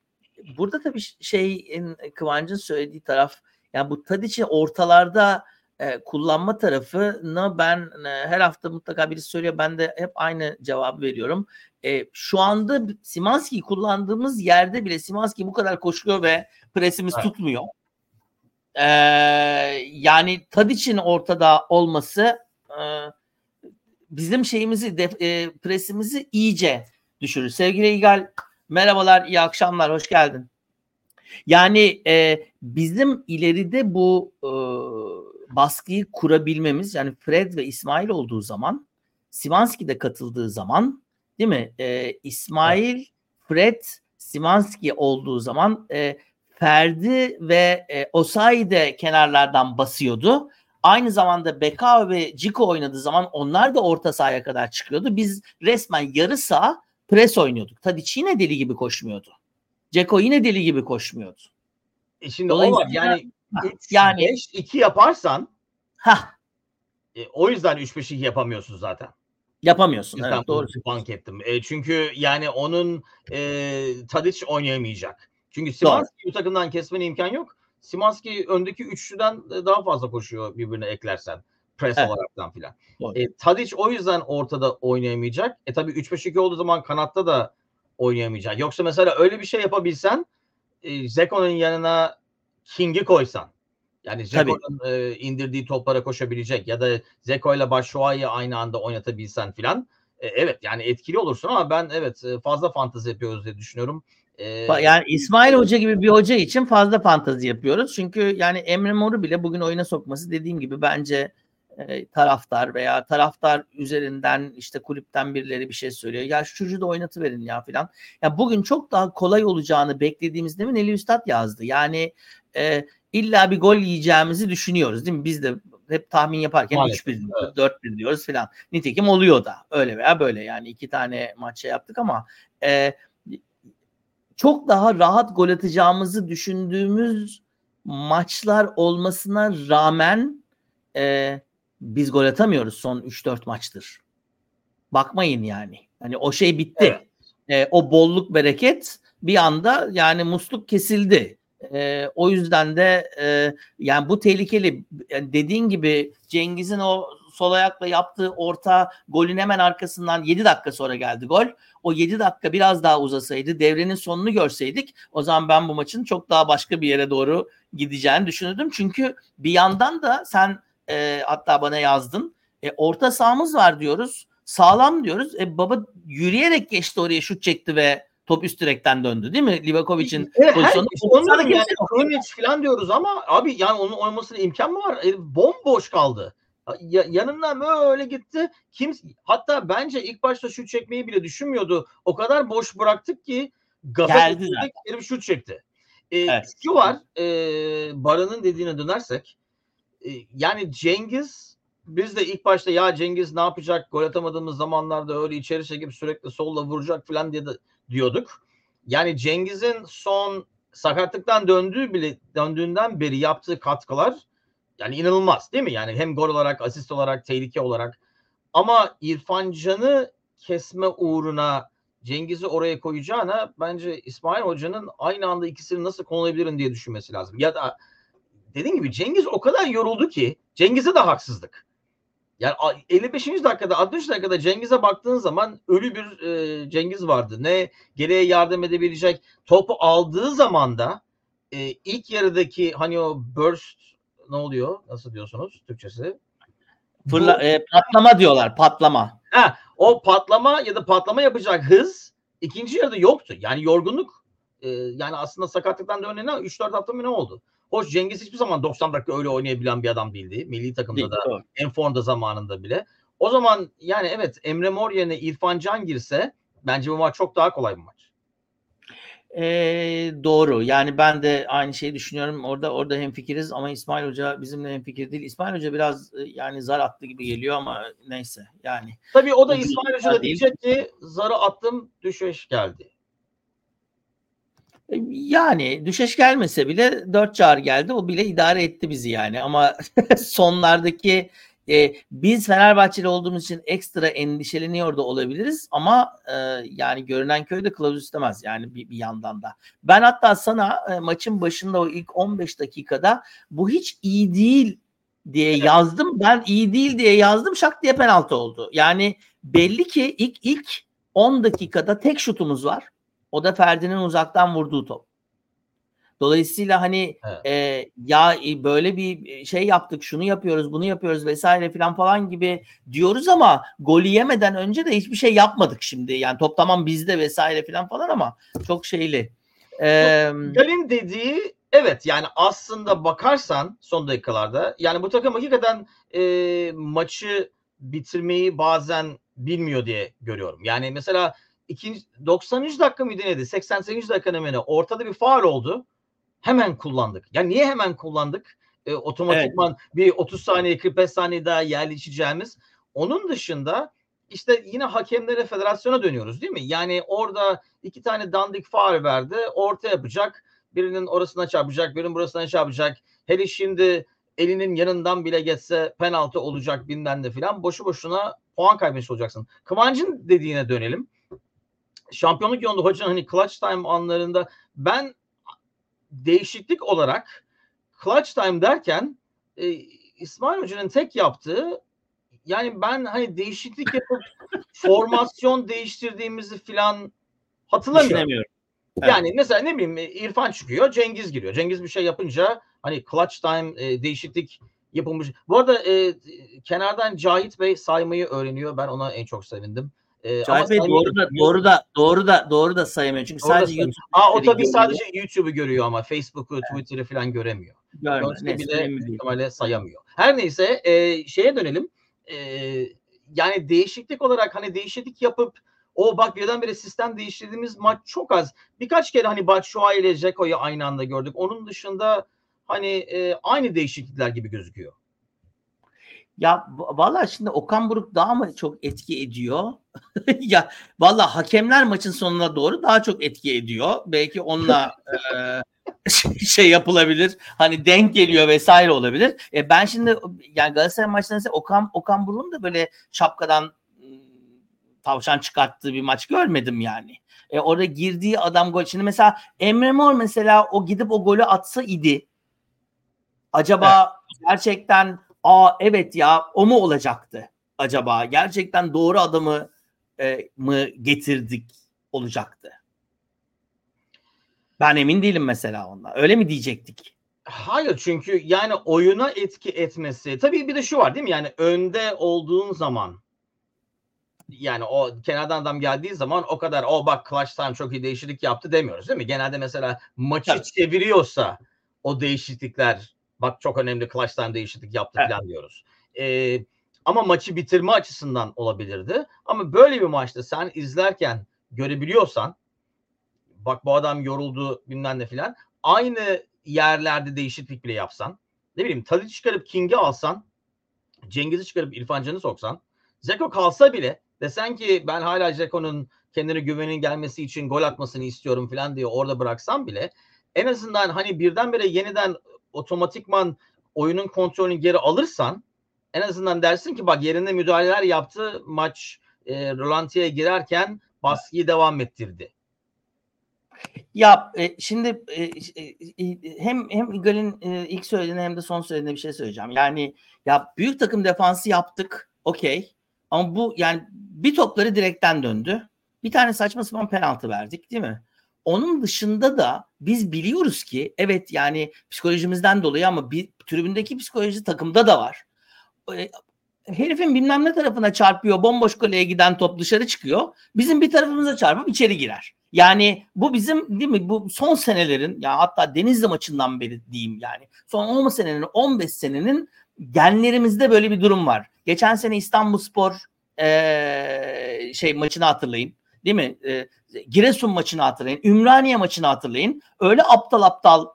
burada tabii şeyin Kıvancın söylediği taraf yani bu Tadic'i ortalarda e, kullanma tarafını ben e, her hafta mutlaka birisi söylüyor. Ben de hep aynı cevabı veriyorum. E, şu anda Simanski'yi kullandığımız yerde bile Simanski bu kadar koşuyor ve presimiz evet. tutmuyor. E, yani Tadic'in ortada olması e, bizim şeyimizi de, e, presimizi iyice düşürür. Sevgili İgal merhabalar, iyi akşamlar, hoş geldin. Yani e, bizim ileride bu e, baskıyı kurabilmemiz yani Fred ve İsmail olduğu zaman Simanski de katıldığı zaman değil mi? E, İsmail, Fred, Simanski olduğu zaman e, Ferdi ve e, Osayi de kenarlardan basıyordu. Aynı zamanda Beka ve Ciko oynadığı zaman onlar da orta sahaya kadar çıkıyordu. Biz resmen yarı saha pres oynuyorduk. Tadiç yine deli gibi koşmuyordu. Ceko yine deli gibi koşmuyordu.
E şimdi o var yani 3 yani 5 2 yaparsan
ha
e, o yüzden 3 5 2 yapamıyorsun zaten.
Yapamıyorsun. Evet, doğru.
Bank ettim. E, çünkü yani onun e, Tadic oynayamayacak. Çünkü Simanski bu takımdan kesmene imkan yok. Simanski öndeki üçlüden daha fazla koşuyor birbirine eklersen. Press evet. olaraktan filan. E, Tadic o yüzden ortada oynayamayacak. E tabii 3-5-2 olduğu zaman kanatta da oynayamayacak. Yoksa mesela öyle bir şey yapabilsen e, Zeko'nun yanına King'i koysan yani Zeko'nun e, indirdiği toplara koşabilecek ya da Zeko ile Başuay'ı aynı anda oynatabilsen filan e, evet yani etkili olursun ama ben evet e, fazla fantezi yapıyoruz diye düşünüyorum.
E, yani İsmail Hoca gibi bir hoca için fazla fantezi yapıyoruz. Çünkü yani Emre Mor'u bile bugün oyuna sokması dediğim gibi bence e, taraftar veya taraftar üzerinden işte kulüpten birileri bir şey söylüyor. Ya şu çocuğu da oynatıverin ya filan. Ya bugün çok daha kolay olacağını beklediğimiz değil mi? Neli Üstad yazdı. Yani e, illa bir gol yiyeceğimizi düşünüyoruz değil mi? Biz de hep tahmin yaparken 3-1 diyoruz, 4-1 diyoruz filan. Nitekim oluyor da öyle veya böyle yani iki tane maçça yaptık ama e, çok daha rahat gol atacağımızı düşündüğümüz maçlar olmasına rağmen e, biz gol atamıyoruz son 3-4 maçtır. Bakmayın yani. Hani o şey bitti. Evet. E, o bolluk bereket bir anda yani musluk kesildi. E, o yüzden de e, yani bu tehlikeli. Yani dediğin gibi Cengiz'in o sol ayakla yaptığı orta golün hemen arkasından 7 dakika sonra geldi gol. O 7 dakika biraz daha uzasaydı, devrenin sonunu görseydik o zaman ben bu maçın çok daha başka bir yere doğru gideceğini düşünürdüm. Çünkü bir yandan da sen e, hatta bana yazdın. E, orta sahamız var diyoruz. Sağlam diyoruz. E, baba yürüyerek geçti oraya şut çekti ve top üst direkten döndü değil mi? Livakovic'in
evet, pozisyonu. Onların yani Krunic falan diyoruz ama abi yani onun oynamasına imkan mı var? E, bomboş kaldı. Ya, yanından böyle gitti. Kim hatta bence ilk başta şut çekmeyi bile düşünmüyordu. O kadar boş bıraktık ki gaza herif şut çekti. Ee, evet. Şu var e, Baran'ın dediğine dönersek e, yani Cengiz biz de ilk başta ya Cengiz ne yapacak gol atamadığımız zamanlarda öyle içeri çekip sürekli solla vuracak falan diye de diyorduk. Yani Cengiz'in son sakatlıktan döndüğü bile döndüğünden beri yaptığı katkılar yani inanılmaz değil mi? Yani hem gol olarak, asist olarak, tehlike olarak. Ama İrfan Can'ı kesme uğruna Cengiz'i oraya koyacağına bence İsmail Hoca'nın aynı anda ikisini nasıl kullanabilirim diye düşünmesi lazım. Ya da dediğim gibi Cengiz o kadar yoruldu ki Cengiz'e de haksızlık. Yani 55. dakikada 60 dakikada Cengiz'e baktığın zaman ölü bir e, Cengiz vardı. Ne geriye yardım edebilecek topu aldığı zaman da e, ilk yarıdaki hani o burst ne oluyor? Nasıl diyorsunuz Türkçesi?
Fırla, Bu, e, patlama diyorlar patlama.
Ha, o patlama ya da patlama yapacak hız ikinci yarıda yoktu. Yani yorgunluk e, yani aslında sakatlıktan dönene 3-4 hafta mı ne oldu? Hoş Cengiz hiçbir zaman 90 dakika öyle oynayabilen bir adam değildi. Milli takımda Değil, da doğru. en formda zamanında bile. O zaman yani evet Emre Mor yerine İrfan Can girse bence bu maç çok daha kolay bir maç.
E, doğru. Yani ben de aynı şeyi düşünüyorum. Orada orada hem fikiriz ama İsmail Hoca bizimle hem fikir değil. İsmail Hoca biraz yani zar attı gibi geliyor ama neyse yani.
Tabii o da İsmail Hoca da diyecek ki zarı attım düşeş geldi.
Yani düşeş gelmese bile dört çağrı geldi. O bile idare etti bizi yani. Ama sonlardaki e, biz Fenerbahçeli olduğumuz için ekstra endişeleniyor da olabiliriz ama e, yani görünen köyde kılavuz istemez yani bir, bir yandan da. Ben hatta sana e, maçın başında o ilk 15 dakikada bu hiç iyi değil diye yazdım. Ben iyi değil diye yazdım. Şak diye penaltı oldu. Yani belli ki ilk ilk 10 dakikada tek şutumuz var. O da Ferdi'nin uzaktan vurduğu top. Dolayısıyla hani evet. e, ya e, böyle bir şey yaptık, şunu yapıyoruz, bunu yapıyoruz vesaire filan falan gibi diyoruz ama golü yemeden önce de hiçbir şey yapmadık şimdi. Yani top tamam bizde vesaire filan falan ama çok şeyli.
Ee, Galin dediği evet yani aslında bakarsan son dakikalarda yani bu takım hakikaten e, maçı bitirmeyi bazen bilmiyor diye görüyorum. Yani mesela ikinci, 90. dakika mıydı neydi? 88. dakika ne ortada bir faal oldu hemen kullandık. Ya niye hemen kullandık? E, otomatikman evet. bir 30 saniye 45 saniye daha yerleşeceğimiz. Onun dışında işte yine hakemlere federasyona dönüyoruz değil mi? Yani orada iki tane dandik faal verdi. Orta yapacak. Birinin orasına çarpacak, birinin burasına çarpacak. Hele şimdi elinin yanından bile geçse penaltı olacak bilmem de filan. Boşu boşuna puan kaybetmiş olacaksın. Kıvancın dediğine dönelim. Şampiyonluk yolunda hocanın hani clutch time anlarında ben değişiklik olarak clutch time derken e, İsmail Hoca'nın tek yaptığı yani ben hani değişiklik yapıp formasyon değiştirdiğimizi filan hatırlamıyorum. Yani evet. mesela ne bileyim İrfan çıkıyor, Cengiz giriyor. Cengiz bir şey yapınca hani clutch time e, değişiklik yapılmış. Bu arada e, kenardan Cahit Bey saymayı öğreniyor. Ben ona en çok sevindim.
Ee, Cahit Bey doğru da doğru da doğru da doğru da sayamıyor. Çünkü doğru sadece YouTube.
Aa o tabii sadece YouTube'u görüyor ama Facebook'u, evet. Twitter'ı falan göremiyor. Görmüyor. bile ihtimalle sayamıyor. Her neyse e, şeye dönelim. E, yani değişiklik olarak hani değişiklik yapıp o bak birdenbire sistem değiştirdiğimiz maç çok az. Birkaç kere hani Batshuayi ile Zeko'yu aynı anda gördük. Onun dışında hani e, aynı değişiklikler gibi gözüküyor.
Ya valla şimdi Okan Buruk daha mı çok etki ediyor? ya valla hakemler maçın sonuna doğru daha çok etki ediyor. Belki onunla e, şey yapılabilir. Hani denk geliyor vesaire olabilir. E ben şimdi yani Galatasaray maçlarında Okan Okan Buruk'un da böyle şapkadan tavşan çıkarttığı bir maç görmedim yani. E orada girdiği adam gol. Şimdi mesela Emre Mor mesela o gidip o golü atsa idi. Acaba evet. gerçekten aa evet ya o mu olacaktı acaba? Gerçekten doğru adamı e, mı getirdik olacaktı? Ben emin değilim mesela ondan. Öyle mi diyecektik?
Hayır çünkü yani oyuna etki etmesi. Tabii bir de şu var değil mi? Yani önde olduğun zaman yani o kenardan adam geldiği zaman o kadar o bak clutch time çok iyi değişiklik yaptı demiyoruz değil mi? Genelde mesela maçı Tabii. çeviriyorsa o değişiklikler bak çok önemli clutch time değişiklik yaptı evet. falan diyoruz. Ee, ama maçı bitirme açısından olabilirdi. Ama böyle bir maçta sen izlerken görebiliyorsan bak bu adam yoruldu bilmem ne filan aynı yerlerde değişiklik bile yapsan ne bileyim Tadic çıkarıp King'i alsan Cengiz'i çıkarıp İrfan Can'ı soksan Zeko kalsa bile desen ki ben hala Zeko'nun kendine güvenin gelmesi için gol atmasını istiyorum falan diye orada bıraksam bile en azından hani birdenbire yeniden otomatikman oyunun kontrolünü geri alırsan en azından dersin ki bak yerinde müdahaleler yaptı maç e, Rolanti'ye girerken baskıyı devam ettirdi.
Ya e, şimdi e, e, hem hem Igal'in e, ilk söylediğine hem de son söylediğine bir şey söyleyeceğim. Yani ya büyük takım defansı yaptık. Okey. Ama bu yani bir topları direkten döndü. Bir tane saçma sapan penaltı verdik değil mi? Onun dışında da biz biliyoruz ki evet yani psikolojimizden dolayı ama bir tribündeki psikoloji takımda da var. E, herifin bilmem ne tarafına çarpıyor bomboş kaleye giden top dışarı çıkıyor. Bizim bir tarafımıza çarpıp içeri girer. Yani bu bizim değil mi bu son senelerin ya hatta Denizli maçından beri diyeyim yani son 10 senenin 15 senenin genlerimizde böyle bir durum var. Geçen sene İstanbul Spor ee, şey maçını hatırlayın. Değil mi? E, Giresun maçını hatırlayın. Ümraniye maçını hatırlayın. Öyle aptal aptal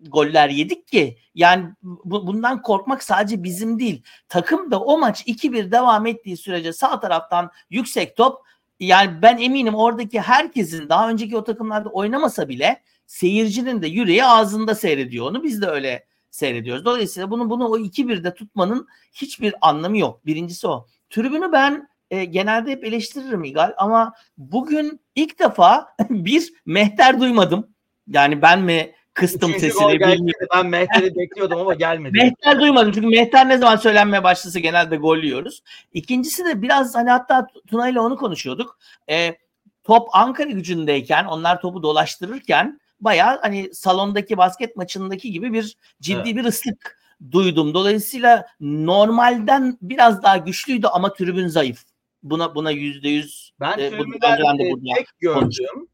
goller yedik ki yani bu, bundan korkmak sadece bizim değil. Takım da o maç 2-1 devam ettiği sürece sağ taraftan yüksek top yani ben eminim oradaki herkesin daha önceki o takımlarda oynamasa bile seyircinin de yüreği ağzında seyrediyor onu. Biz de öyle seyrediyoruz. Dolayısıyla bunu bunu o 2-1'de tutmanın hiçbir anlamı yok. Birincisi o. Tribünü ben e, genelde hep eleştiririm İgal ama bugün ilk defa bir mehter duymadım. Yani ben mi kıstım Üçüncü sesini
bilmiyorum. Ben Mehter'i bekliyordum ama gelmedi.
Mehter duymadım çünkü Mehter ne zaman söylenmeye başlasa genelde gol yiyoruz. İkincisi de biraz hani hatta Tuna ile onu konuşuyorduk. E, top Ankara gücündeyken onlar topu dolaştırırken bayağı hani salondaki basket maçındaki gibi bir ciddi evet. bir ıslık duydum. Dolayısıyla normalden biraz daha güçlüydü ama tribün zayıf. Buna buna yüzde yüz.
Ben e, tribünden e, tek gördüm.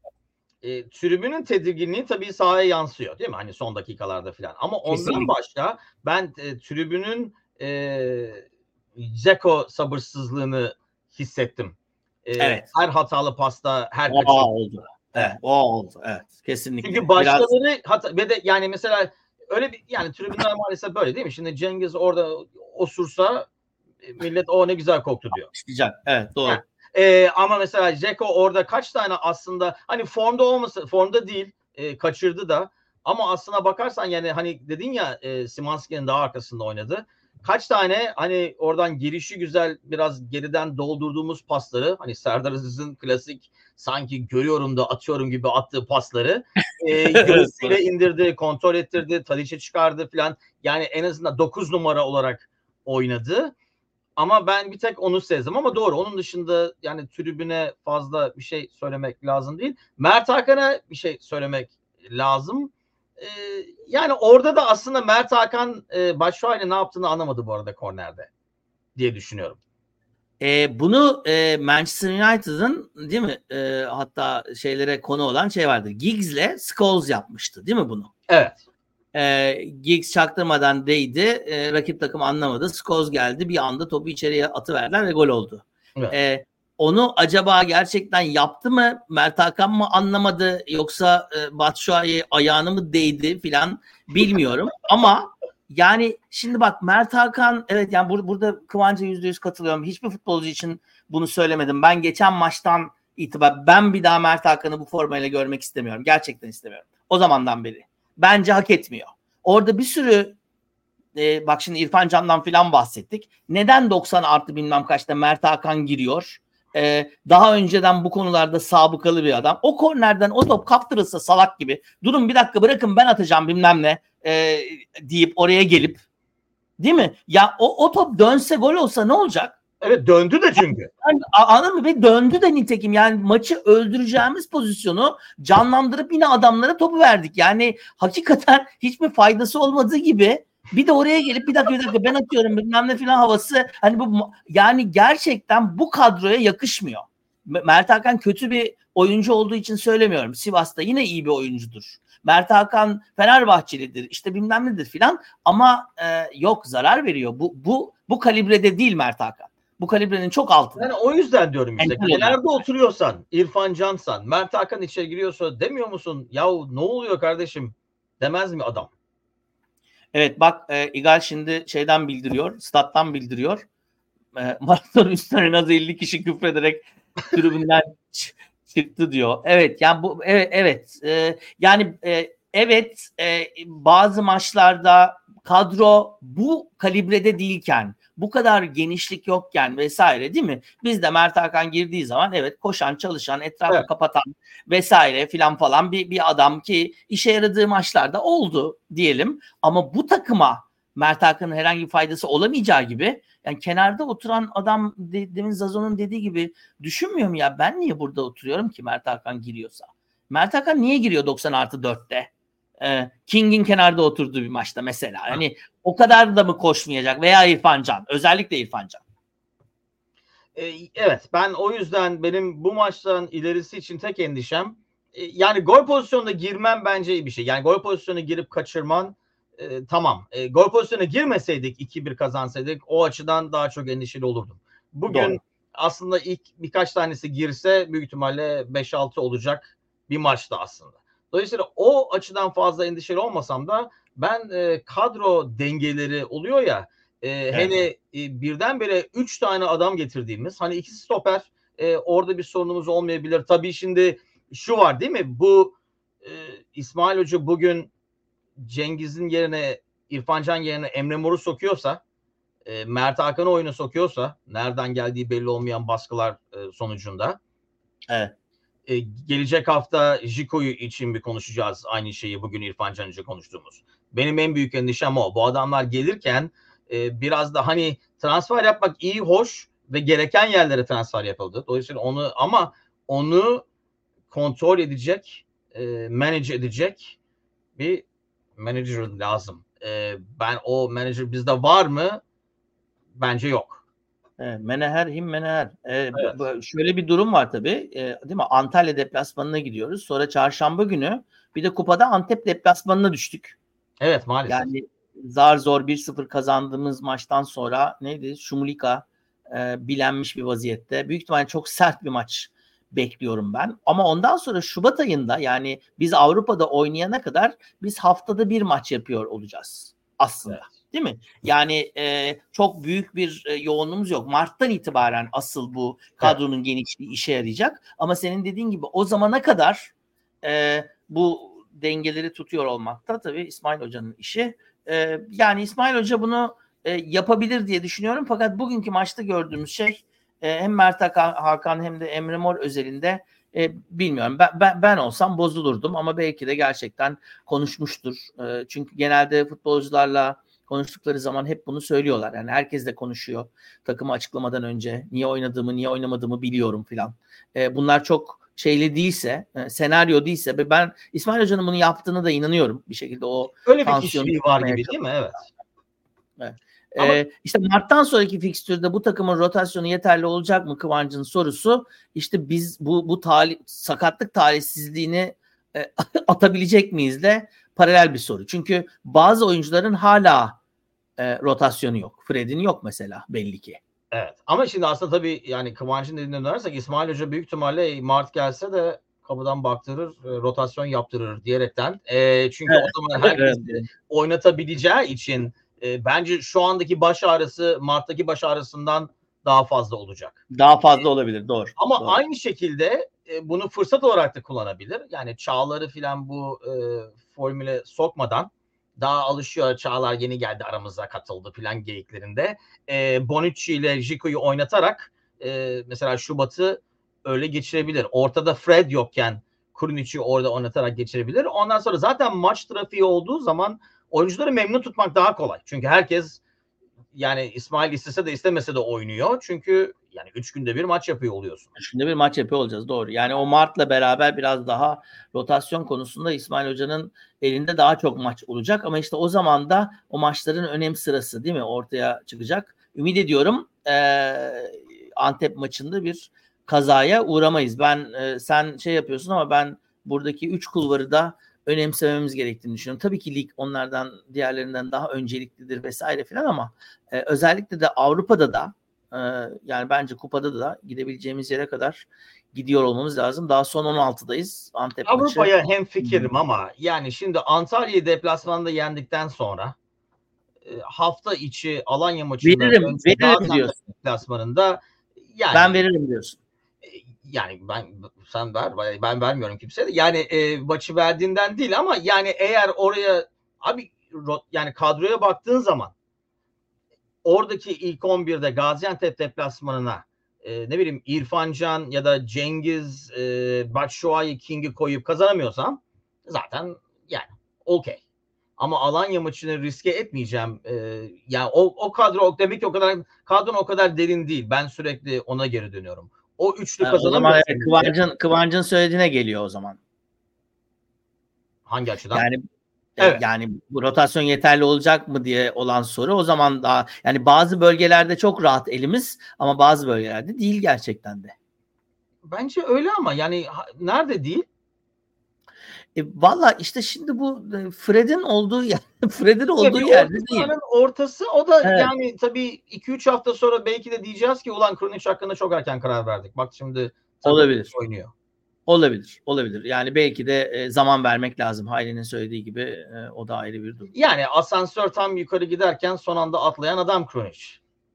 E, tribünün tedirginliği tabii sahaya yansıyor değil mi? Hani son dakikalarda falan. Ama Kesinlikle. ondan başka ben e, tribünün e, Zeko sabırsızlığını hissettim. E, evet. Her hatalı pasta, her
kaçırma. oldu. Evet, o oldu. Evet, kesinlikle.
Çünkü başkaları Biraz... hata, ve de yani mesela öyle bir yani tribünler maalesef böyle değil mi? Şimdi Cengiz orada osursa millet o ne güzel koktu diyor.
İsteyecek. Evet, doğru. Yani,
e, ama mesela Jeko orada kaç tane aslında hani formda olması formda değil e, kaçırdı da ama aslına bakarsan yani hani dedin ya e, Simanski'nin daha arkasında oynadı. Kaç tane hani oradan girişi güzel biraz geriden doldurduğumuz pasları hani Serdar Aziz'in klasik sanki görüyorum da atıyorum gibi attığı pasları e, göğsüyle indirdi, kontrol ettirdi, Tadiç'e çıkardı falan. Yani en azından 9 numara olarak oynadı. Ama ben bir tek onu sezdim ama doğru. Onun dışında yani tribüne fazla bir şey söylemek lazım değil. Mert Hakan'a bir şey söylemek lazım. Ee, yani orada da aslında Mert Hakan e, Başşuay'la ne yaptığını anlamadı bu arada kornerde diye düşünüyorum.
E, bunu e, Manchester United'ın değil mi e, hatta şeylere konu olan şey vardı. Giggs'le Scholes yapmıştı değil mi bunu?
Evet.
E, Giggs çaktırmadan değdi. E, rakip takım anlamadı. Scholes geldi. Bir anda topu içeriye atıverdiler ve gol oldu. Evet. E, onu acaba gerçekten yaptı mı? Mert Hakan mı anlamadı? Yoksa e, Batshuayi ayağını mı değdi filan bilmiyorum. Ama yani şimdi bak Mert Hakan evet yani bur- burada Kıvanç'a yüzde yüz katılıyorum. Hiçbir futbolcu için bunu söylemedim. Ben geçen maçtan itibar ben bir daha Mert Hakan'ı bu formayla görmek istemiyorum. Gerçekten istemiyorum. O zamandan beri. Bence hak etmiyor. Orada bir sürü e, bak şimdi İrfan Can'dan filan bahsettik. Neden 90 artı bilmem kaçta Mert Hakan giriyor? e, daha önceden bu konularda sabıkalı bir adam. O kornerden o top kaptırılsa salak gibi durun bir dakika bırakın ben atacağım bilmem ne e, deyip oraya gelip değil mi? Ya o, o top dönse gol olsa ne olacak?
Evet döndü de çünkü.
Yani, anladın mı? Ve döndü de nitekim yani maçı öldüreceğimiz pozisyonu canlandırıp yine adamlara topu verdik. Yani hakikaten hiçbir faydası olmadığı gibi bir de oraya gelip bir dakika bir dakika ben atıyorum bilmem ne falan havası. Hani bu yani gerçekten bu kadroya yakışmıyor. Mert Hakan kötü bir oyuncu olduğu için söylemiyorum. Sivas'ta yine iyi bir oyuncudur. Mert Hakan Fenerbahçelidir işte bilmem nedir filan ama e, yok zarar veriyor. Bu bu bu kalibrede değil Mert Hakan. Bu kalibrenin çok altında.
Yani o yüzden diyorum işte. Kenarda oturuyorsan, İrfan Cansan, Mert Hakan içeri giriyorsa demiyor musun? Yahu ne oluyor kardeşim? Demez mi adam?
Evet bak e, İgal şimdi şeyden bildiriyor, stat'tan bildiriyor. E, maraton üstüne en az 50 kişi küfrederek tribünden çıktı diyor. Evet yani bu evet, evet e, yani e, evet e, bazı maçlarda kadro bu kalibrede değilken bu kadar genişlik yokken vesaire değil mi? Biz de Mert Hakan girdiği zaman evet koşan, çalışan, etrafı evet. kapatan vesaire filan falan bir, bir adam ki işe yaradığı maçlarda oldu diyelim. Ama bu takıma Mert Hakan'ın herhangi bir faydası olamayacağı gibi yani kenarda oturan adam de, demin Zazo'nun dediği gibi düşünmüyor mu ya ben niye burada oturuyorum ki Mert Hakan giriyorsa? Mert Hakan niye giriyor 90 artı 4'te? Ee, King'in kenarda oturduğu bir maçta mesela. Yani o kadar da mı koşmayacak veya İrfan Can özellikle İrfan Can.
Ee, evet ben o yüzden benim bu maçtan ilerisi için tek endişem e, yani gol pozisyonunda girmem bence iyi bir şey. Yani gol pozisyonuna girip kaçırman e, tamam. E, gol pozisyonuna girmeseydik 2-1 kazansaydık o açıdan daha çok endişeli olurdum. Bugün Doğru. aslında ilk birkaç tanesi girse büyük ihtimalle 5-6 olacak bir maçta aslında. Dolayısıyla o açıdan fazla endişeli olmasam da ben e, kadro dengeleri oluyor ya e, evet. hele e, birdenbire 3 tane adam getirdiğimiz hani ikisi stoper e, orada bir sorunumuz olmayabilir. Tabii şimdi şu var değil mi? Bu e, İsmail Hoca bugün Cengiz'in yerine İrfan Can yerine Emre Mor'u sokuyorsa e, Mert Hakan'ı oyuna sokuyorsa nereden geldiği belli olmayan baskılar e, sonucunda
evet.
E, gelecek hafta Jiko'yu için bir konuşacağız aynı şeyi bugün İrfan Can için konuştuğumuz. Benim en büyük endişem o. Bu adamlar gelirken e, biraz da hani transfer yapmak iyi hoş ve gereken yerlere transfer yapıldı. Dolayısıyla onu ama onu kontrol edecek, e, manage edecek bir manager lazım. E, ben o manager bizde var mı? Bence yok.
Meneher him Meneher. Ee, evet. Şöyle bir durum var tabii. Ee, değil mi? Antalya deplasmanına gidiyoruz. Sonra çarşamba günü bir de kupada Antep deplasmanına düştük.
Evet maalesef.
Yani zar zor 1-0 kazandığımız maçtan sonra neydi? Şumulika e, bilenmiş bir vaziyette. Büyük ihtimalle çok sert bir maç bekliyorum ben. Ama ondan sonra Şubat ayında yani biz Avrupa'da oynayana kadar biz haftada bir maç yapıyor olacağız aslında. Evet. Değil mi? Yani e, çok büyük bir e, yoğunluğumuz yok. Mart'tan itibaren asıl bu kadronun evet. genişliği işe yarayacak. Ama senin dediğin gibi o zamana kadar e, bu dengeleri tutuyor olmakta tabii İsmail Hoca'nın işi. E, yani İsmail Hoca bunu e, yapabilir diye düşünüyorum. Fakat bugünkü maçta gördüğümüz şey e, hem Mert Hakan hem de Emre Mor özelinde e, bilmiyorum. Ben, ben, ben olsam bozulurdum ama belki de gerçekten konuşmuştur. E, çünkü genelde futbolcularla konuştukları zaman hep bunu söylüyorlar. Yani herkes de konuşuyor takımı açıklamadan önce. Niye oynadığımı, niye oynamadığımı biliyorum filan. E, bunlar çok şeyli değilse, e, senaryo değilse ben İsmail Hoca'nın bunu yaptığını da inanıyorum bir şekilde o
Öyle bir kişiliği var gibi değil mi? Evet.
evet. Ama... Ee, işte Mart'tan sonraki fikstürde bu takımın rotasyonu yeterli olacak mı Kıvancı'nın sorusu. İşte biz bu bu tali, sakatlık talihsizliğini e, atabilecek miyiz de paralel bir soru. Çünkü bazı oyuncuların hala e, rotasyonu yok. Fred'in yok mesela belli ki.
Evet. Ama şimdi aslında tabii yani Kıvanç'ın dediğine dönersek İsmail Hoca büyük ihtimalle Mart gelse de kapıdan baktırır, e, rotasyon yaptırır diyerekten. E, çünkü evet. o zaman herkes evet. oynatabileceği için e, bence şu andaki baş ağrısı Mart'taki baş ağrısından daha fazla olacak.
Daha fazla olabilir doğru.
Ama
doğru.
aynı şekilde e, bunu fırsat olarak da kullanabilir. Yani çağları filan bu e, formüle sokmadan daha alışıyor. Çağlar yeni geldi aramıza katıldı filan geyiklerinde. E, Bonucci ile Jico'yu oynatarak e, mesela Şubat'ı öyle geçirebilir. Ortada Fred yokken Kurnic'i orada oynatarak geçirebilir. Ondan sonra zaten maç trafiği olduğu zaman oyuncuları memnun tutmak daha kolay. Çünkü herkes yani İsmail istese de istemese de oynuyor. Çünkü yani üç günde bir maç yapıyor oluyorsun.
Üç günde bir maç yapıyor olacağız doğru. Yani o Mart'la beraber biraz daha rotasyon konusunda İsmail Hoca'nın elinde daha çok maç olacak. Ama işte o zaman da o maçların önem sırası değil mi ortaya çıkacak. Ümit ediyorum ee, Antep maçında bir kazaya uğramayız. Ben e, sen şey yapıyorsun ama ben buradaki üç kulvarı da önemsememiz gerektiğini düşünüyorum. Tabii ki lig onlardan diğerlerinden daha önceliklidir vesaire filan ama e, özellikle de Avrupa'da da e, yani bence kupada da gidebileceğimiz yere kadar gidiyor olmamız lazım. Daha son 16'dayız. Antep
Avrupa'ya hem fikrim ama yani şimdi Antalya'yı deplasmanda yendikten sonra e, hafta içi Alanya maçında
veririm, veririm diyorsun.
deplasmanında
yani ben veririm diyorsun
yani ben sen ver ben vermiyorum kimseye de. Yani e, maçı verdiğinden değil ama yani eğer oraya abi yani kadroya baktığın zaman oradaki ilk 11'de Gaziantep deplasmanına e, ne bileyim İrfan Can ya da Cengiz e, Batshuayi King'i koyup kazanamıyorsam zaten yani okey. Ama Alanya maçını riske etmeyeceğim. E, yani o, o kadro demek ki o kadar kadron o kadar derin değil. Ben sürekli ona geri dönüyorum. O üçlü ha, kazanamıyor.
Evet, Kıvancın, Kıvancın söylediğine geliyor o zaman.
Hangi açıdan?
Yani Evet. Yani bu rotasyon yeterli olacak mı diye olan soru o zaman daha yani bazı bölgelerde çok rahat elimiz ama bazı bölgelerde değil gerçekten de.
Bence öyle ama yani nerede değil?
E, Valla işte şimdi bu e, Fred'in olduğu yer, Fred'in olduğu
Tabii
yerde değil.
ortası o da
Evet.
yani tabii 2-3 hafta sonra belki de diyeceğiz ki ulan Krunic hakkında çok erken karar verdik. Bak şimdi
Olabilir.
oynuyor.
Olabilir. Olabilir. Yani belki de e, zaman vermek lazım. Hayri'nin söylediği gibi e, o da ayrı bir durum.
Yani asansör tam yukarı giderken son anda atlayan adam Krunic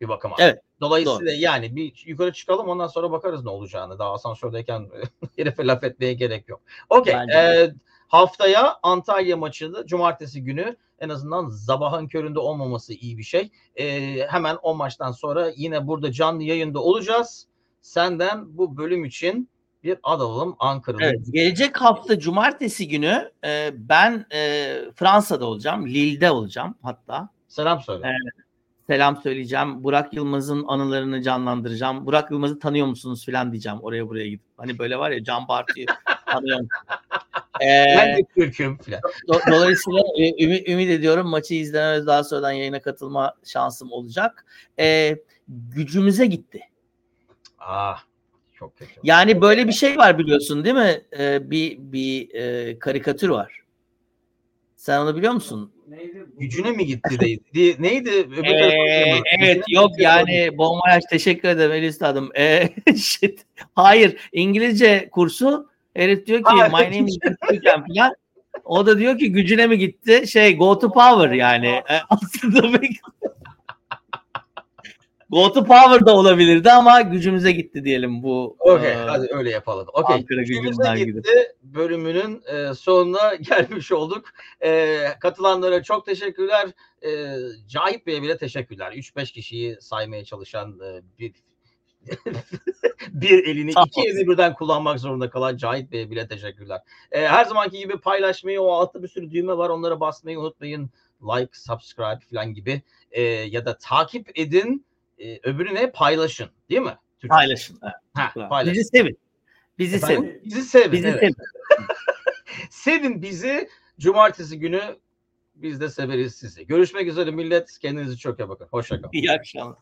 bir bakıma.
Evet,
Dolayısıyla yani bir yukarı çıkalım ondan sonra bakarız ne olacağını. Daha asansördeyken herife laf etmeye gerek yok. Okey. E, haftaya Antalya maçı da cumartesi günü en azından sabahın köründe olmaması iyi bir şey. E, hemen o maçtan sonra yine burada canlı yayında olacağız. Senden bu bölüm için bir ad alalım Ankara'da.
Evet, gelecek hafta cumartesi günü e, ben e, Fransa'da olacağım. Lille'de olacağım hatta.
Selam söyle.
Evet. Selam söyleyeceğim. Burak Yılmaz'ın anılarını canlandıracağım. Burak Yılmaz'ı tanıyor musunuz filan diyeceğim oraya buraya gidip. Hani böyle var ya Can Bartu'yu tanıyor musun? Ee,
ben de Türk'üm falan.
do- dolayısıyla ümit, ümit ediyorum maçı izleme ve daha sonradan yayına katılma şansım olacak. Ee, gücümüze gitti.
Ah çok kötü.
Yani böyle bir şey var biliyorsun değil mi? Ee, bir bir e, karikatür var. Sen onu biliyor musun?
Neydi? bu?
Gücüne mi gitti deydi. Di- Neydi? Öbür
Ee, evet yok yani Bonmayaj teşekkür ederim el üstadım. Ee, shit. Hayır İngilizce kursu herif diyor ki my name is falan. O da diyor ki gücüne mi gitti? Şey go to power yani. Ee, aslında pek- go to power da olabilirdi ama gücümüze gitti diyelim bu.
Okey
e,
hadi öyle yapalım. Okey. Gücümüze gitti bölümünün e, sonuna gelmiş olduk. E, katılanlara çok teşekkürler. E, Cahit Bey'e bile teşekkürler. 3-5 kişiyi saymaya çalışan e, bir bir elini
Sağ
iki elini birden kullanmak zorunda kalan Cahit Bey'e bile teşekkürler. E, her zamanki gibi paylaşmayı o altta bir sürü düğme var onlara basmayı unutmayın. Like, subscribe falan gibi E, ya da takip edin. E, öbürü ne? Paylaşın. Değil mi? Türkçe.
Paylaşın. Evet.
Ha, paylaşın.
Bizi sevin. Bizi
Efendim?
sevin.
Bizi sevin.
Bizi
evet.
sevin.
Sevin bizi. Cumartesi günü biz de severiz sizi. Görüşmek üzere millet. Kendinize çok iyi bakın. Hoşçakalın.
İyi akşamlar.